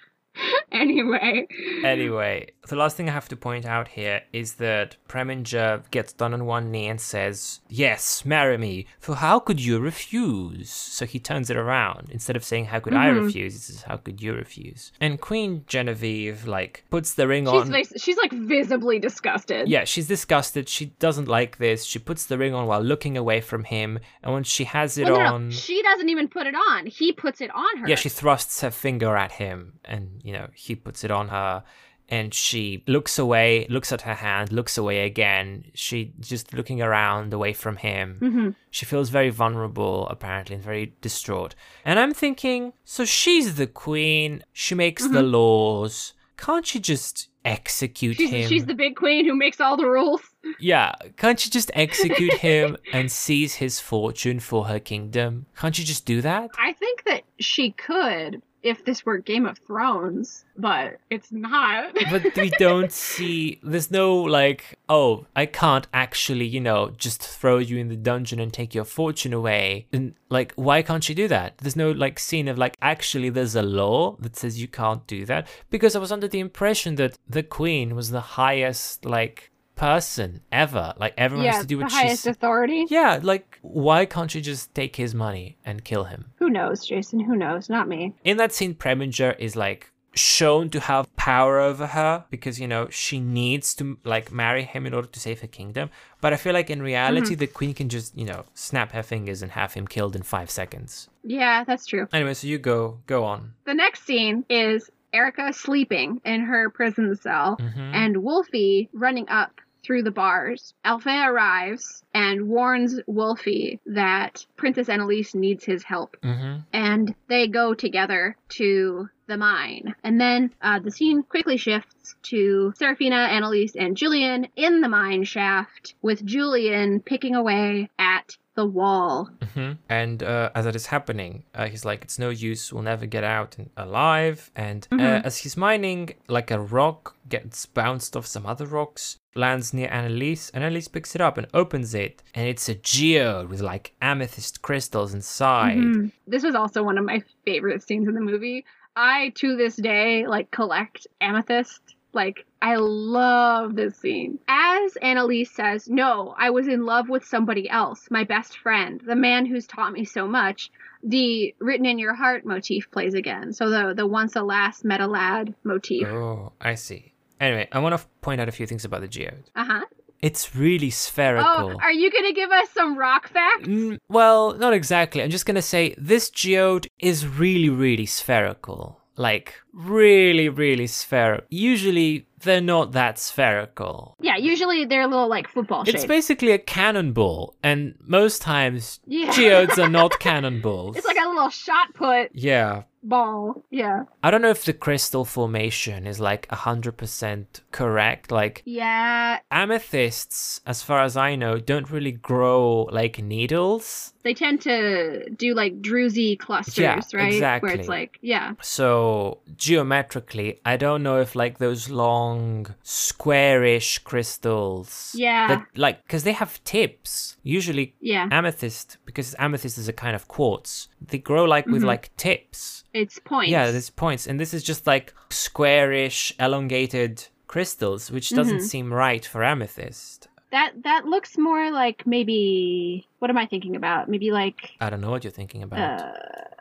anyway. Anyway, the last thing I have to point out here is that Preminger gets down on one knee and says, Yes, marry me, for how could you refuse? So he turns it around. Instead of saying, How could I Mm-hmm. refuse? He says, How could you refuse? And Queen Genevieve, like, puts the ring She's, on. vis- she's like visibly disgusted. Yeah, she's disgusted. She doesn't like this. She puts the ring on while looking away from him. And when she has it Well, no, no, on. she doesn't even put it on. He puts it on her. Yeah, she thrusts her finger at him, and you know he puts it on her, and she looks away, looks at her hand, looks away again. She just looking around away from him. Mm-hmm. She feels very vulnerable, apparently, and very distraught. And I'm thinking, so she's the queen. She makes the laws. Can't she just execute Mm-hmm. She's, him? she's the big queen who makes all the rules. Yeah, can't she just execute him and seize his fortune for her kingdom? Can't you just do that? I think that she could if this were Game of Thrones, but it's not. but we don't see there's no like oh i can't actually you know just throw you in the dungeon and take your fortune away. And like why can't she do that? There's no like scene of like actually there's a law that says you can't do that. Because i was under the impression that the queen was the highest like person ever like everyone yeah, has to do the what highest she's authority. yeah like why can't she just take his money and kill him Who knows, Jason? Who knows? Not me. in that scene preminger is like shown to have power over her because you know she needs to like marry him in order to save her kingdom. But I feel like in reality, the queen can just you know snap her fingers and have him killed in five seconds. Yeah, that's true. Anyway, so you go go on. The next scene is Erica sleeping in her prison cell Mhm. and Wolfie running up through the bars. Alpha arrives and warns Wolfie that Princess Annalise needs his help. Mm-hmm. And they go together to the mine. And then uh, the scene quickly shifts to Serafina, Annalise, and Julian in the mine shaft, with Julian picking away at the wall. hmm And uh, as that is happening, uh, he's like, "It's no use. We'll never get out and- alive." And uh, as he's mining, like a rock gets bounced off some other rocks, lands near Annalise, and Annalise picks it up and opens it, and it's a geode with like amethyst crystals inside. Mhm. This was also one of my favorite scenes in the movie. I to this day like collect amethyst. Like I love this scene. As Annalise says, "No, I was in love with somebody else, my best friend, the man who's taught me so much." The written in your heart motif plays again. So the the once a last met a lad motif. Oh, I see. Anyway, I want to point out a few things about the geode. Uh huh. It's really spherical. Oh, are you gonna give us some rock facts? Mm, well, not exactly. I'm just gonna say this geode is really, really spherical. Like, really, really spherical. Usually, they're not that spherical. Yeah, usually they're a little like football It's basically a cannonball, and most times, Yeah. geodes are not cannonballs. it's like a little shot put Yeah. ball. Yeah. I don't know if the crystal formation is like 100% correct. Like, Yeah, amethysts, as far as I know, don't really grow like needles. they tend to do like druzy clusters, Yeah, right? Where it's like, yeah, So geometrically, I don't know if like those long squarish crystals. Yeah. That like because they have tips. Usually yeah, amethyst because amethyst is a kind of quartz. They grow like with Mhm. like tips. it's points. Yeah, there's points, and this is just like squarish, elongated crystals, which doesn't Mhm. seem right for amethyst. that that looks more like maybe what am I thinking about? Maybe like I don't know what you're thinking about, uh,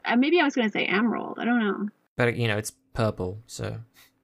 uh, maybe I was gonna say emerald. I don't know. But you know it's purple, so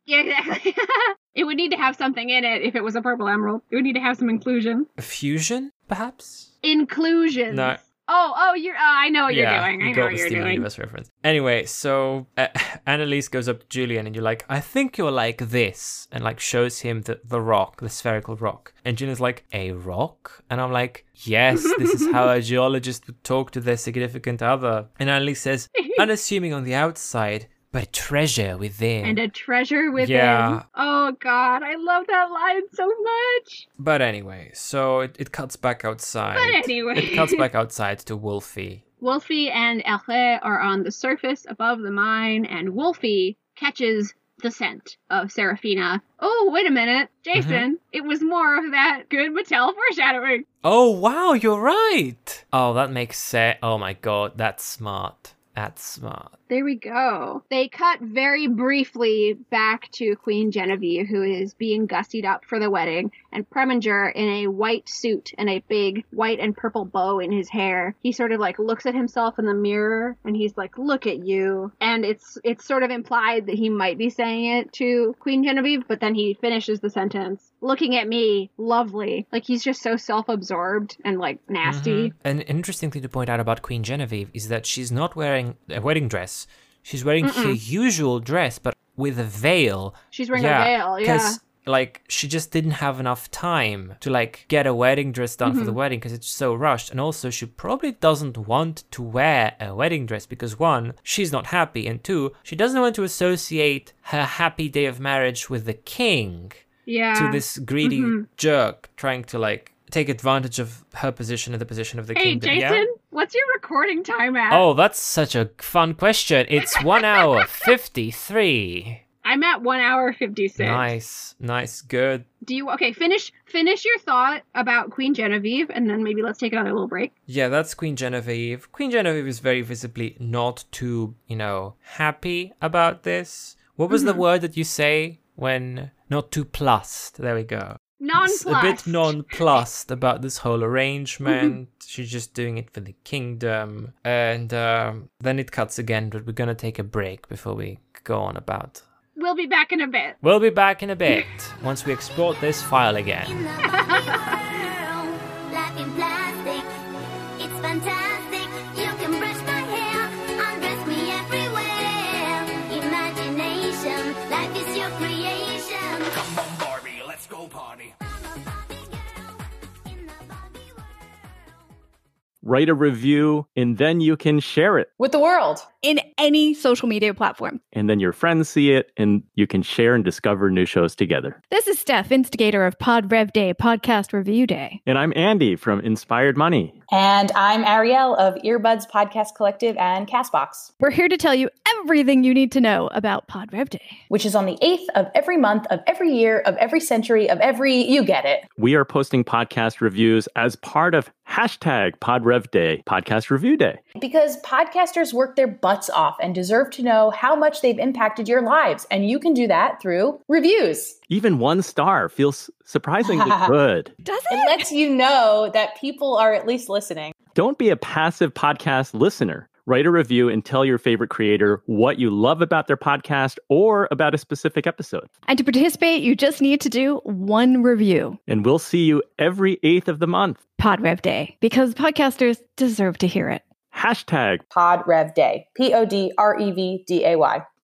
Yeah, exactly. it would need to have something in it if it was a purple emerald. It would need to have some inclusion. a fusion, perhaps. Inclusion. No. Oh, oh, you're. Oh, I know what yeah, you're doing. I you know what the you're Steven doing. Universe reference. Anyway, so uh, Annalise goes up to Julian and you're like, I think you're like this, and like shows him the, the rock, the spherical rock. And Julian's like, a rock? And I'm like, yes, this is how a geologist would talk to their significant other. And Annalise says, unassuming on the outside, but a treasure within. and a treasure within. Yeah. Oh God, I love that line so much. But anyway, so it, it cuts back outside. But anyway. It cuts back outside to Wolfie. Wolfie and Hervé are on the surface above the mine, and Wolfie catches the scent of Serafina. Oh, wait a minute, Jason! Mm-hmm. It was more of that good Mattel foreshadowing. Oh wow, you're right. Oh, that makes sense. Oh my god, that's smart. That's smart. There we go. They cut very briefly back to Queen Genevieve, who is being gussied up for the wedding, and Preminger in a white suit and a big white and purple bow in his hair. He sort of like looks at himself in the mirror and he's like, "Look at you." And it's it's sort of implied that he might be saying it to Queen Genevieve, but then he finishes the sentence, "Looking at me, lovely." Like he's just so self-absorbed and like nasty. Mhm. An interesting thing to point out about Queen Genevieve is that she's not wearing a wedding dress. She's wearing her usual dress, but with a veil. She's wearing a veil, yeah. like she just didn't have enough time to like get a wedding dress done for the Mm-hmm. wedding because it's so rushed and also she probably doesn't want to wear a wedding dress because one she's not happy and two she doesn't want to associate her happy day of marriage with the king Yeah. to this greedy jerk trying to like take advantage of her position and the position of the Hey, kingdom. Jason, Yeah? What's your recording time at? Oh, that's such a fun question. It's one hour fifty-three. I'm at one hour fifty six. Nice, nice, good. Do you okay? Finish finish your thought about Queen Genevieve, and then maybe let's take another little break. Yeah, that's Queen Genevieve. Queen Genevieve is very visibly not too, you know, happy about this. What was the mm-hmm. word that you say when not too plussed? There we go. It's a bit Nonplussed. nonplussed about this whole arrangement. She's just doing it for the kingdom. And um, then it cuts again, but we're gonna take a break before we go on about We'll be back in a bit. We'll be back in a bit once we export this file again. Write a review, and then you can share it. with the world. in any social media platform. And then your friends see it, and you can share and discover new shows together. This is Steph, instigator of Pod Rev Day podcast review day. And I'm Andy from Inspired Money. And I'm Ariel of Earbuds Podcast Collective and Castbox, We're here to tell you everything you need to know about Pod Rev Day. which is on the 8th of every month of every year of every century of every, you get it. We are posting podcast reviews as part of hashtag PodRevDay, Podcast Review Day. Because podcasters work their butts off and deserve to know how much they've impacted your lives. And you can do that through reviews. Even one star feels surprisingly good. Does It it? lets you know that people are at least listening. Don't be a passive podcast listener. Write a review and tell your favorite creator what you love about their podcast or about a specific episode. And to participate, you just need to do one review. And we'll see you every 8th of the month. Pod Rev Day, because podcasters deserve to hear it. Hashtag Pod Rev Day. P O D R E V D A Y.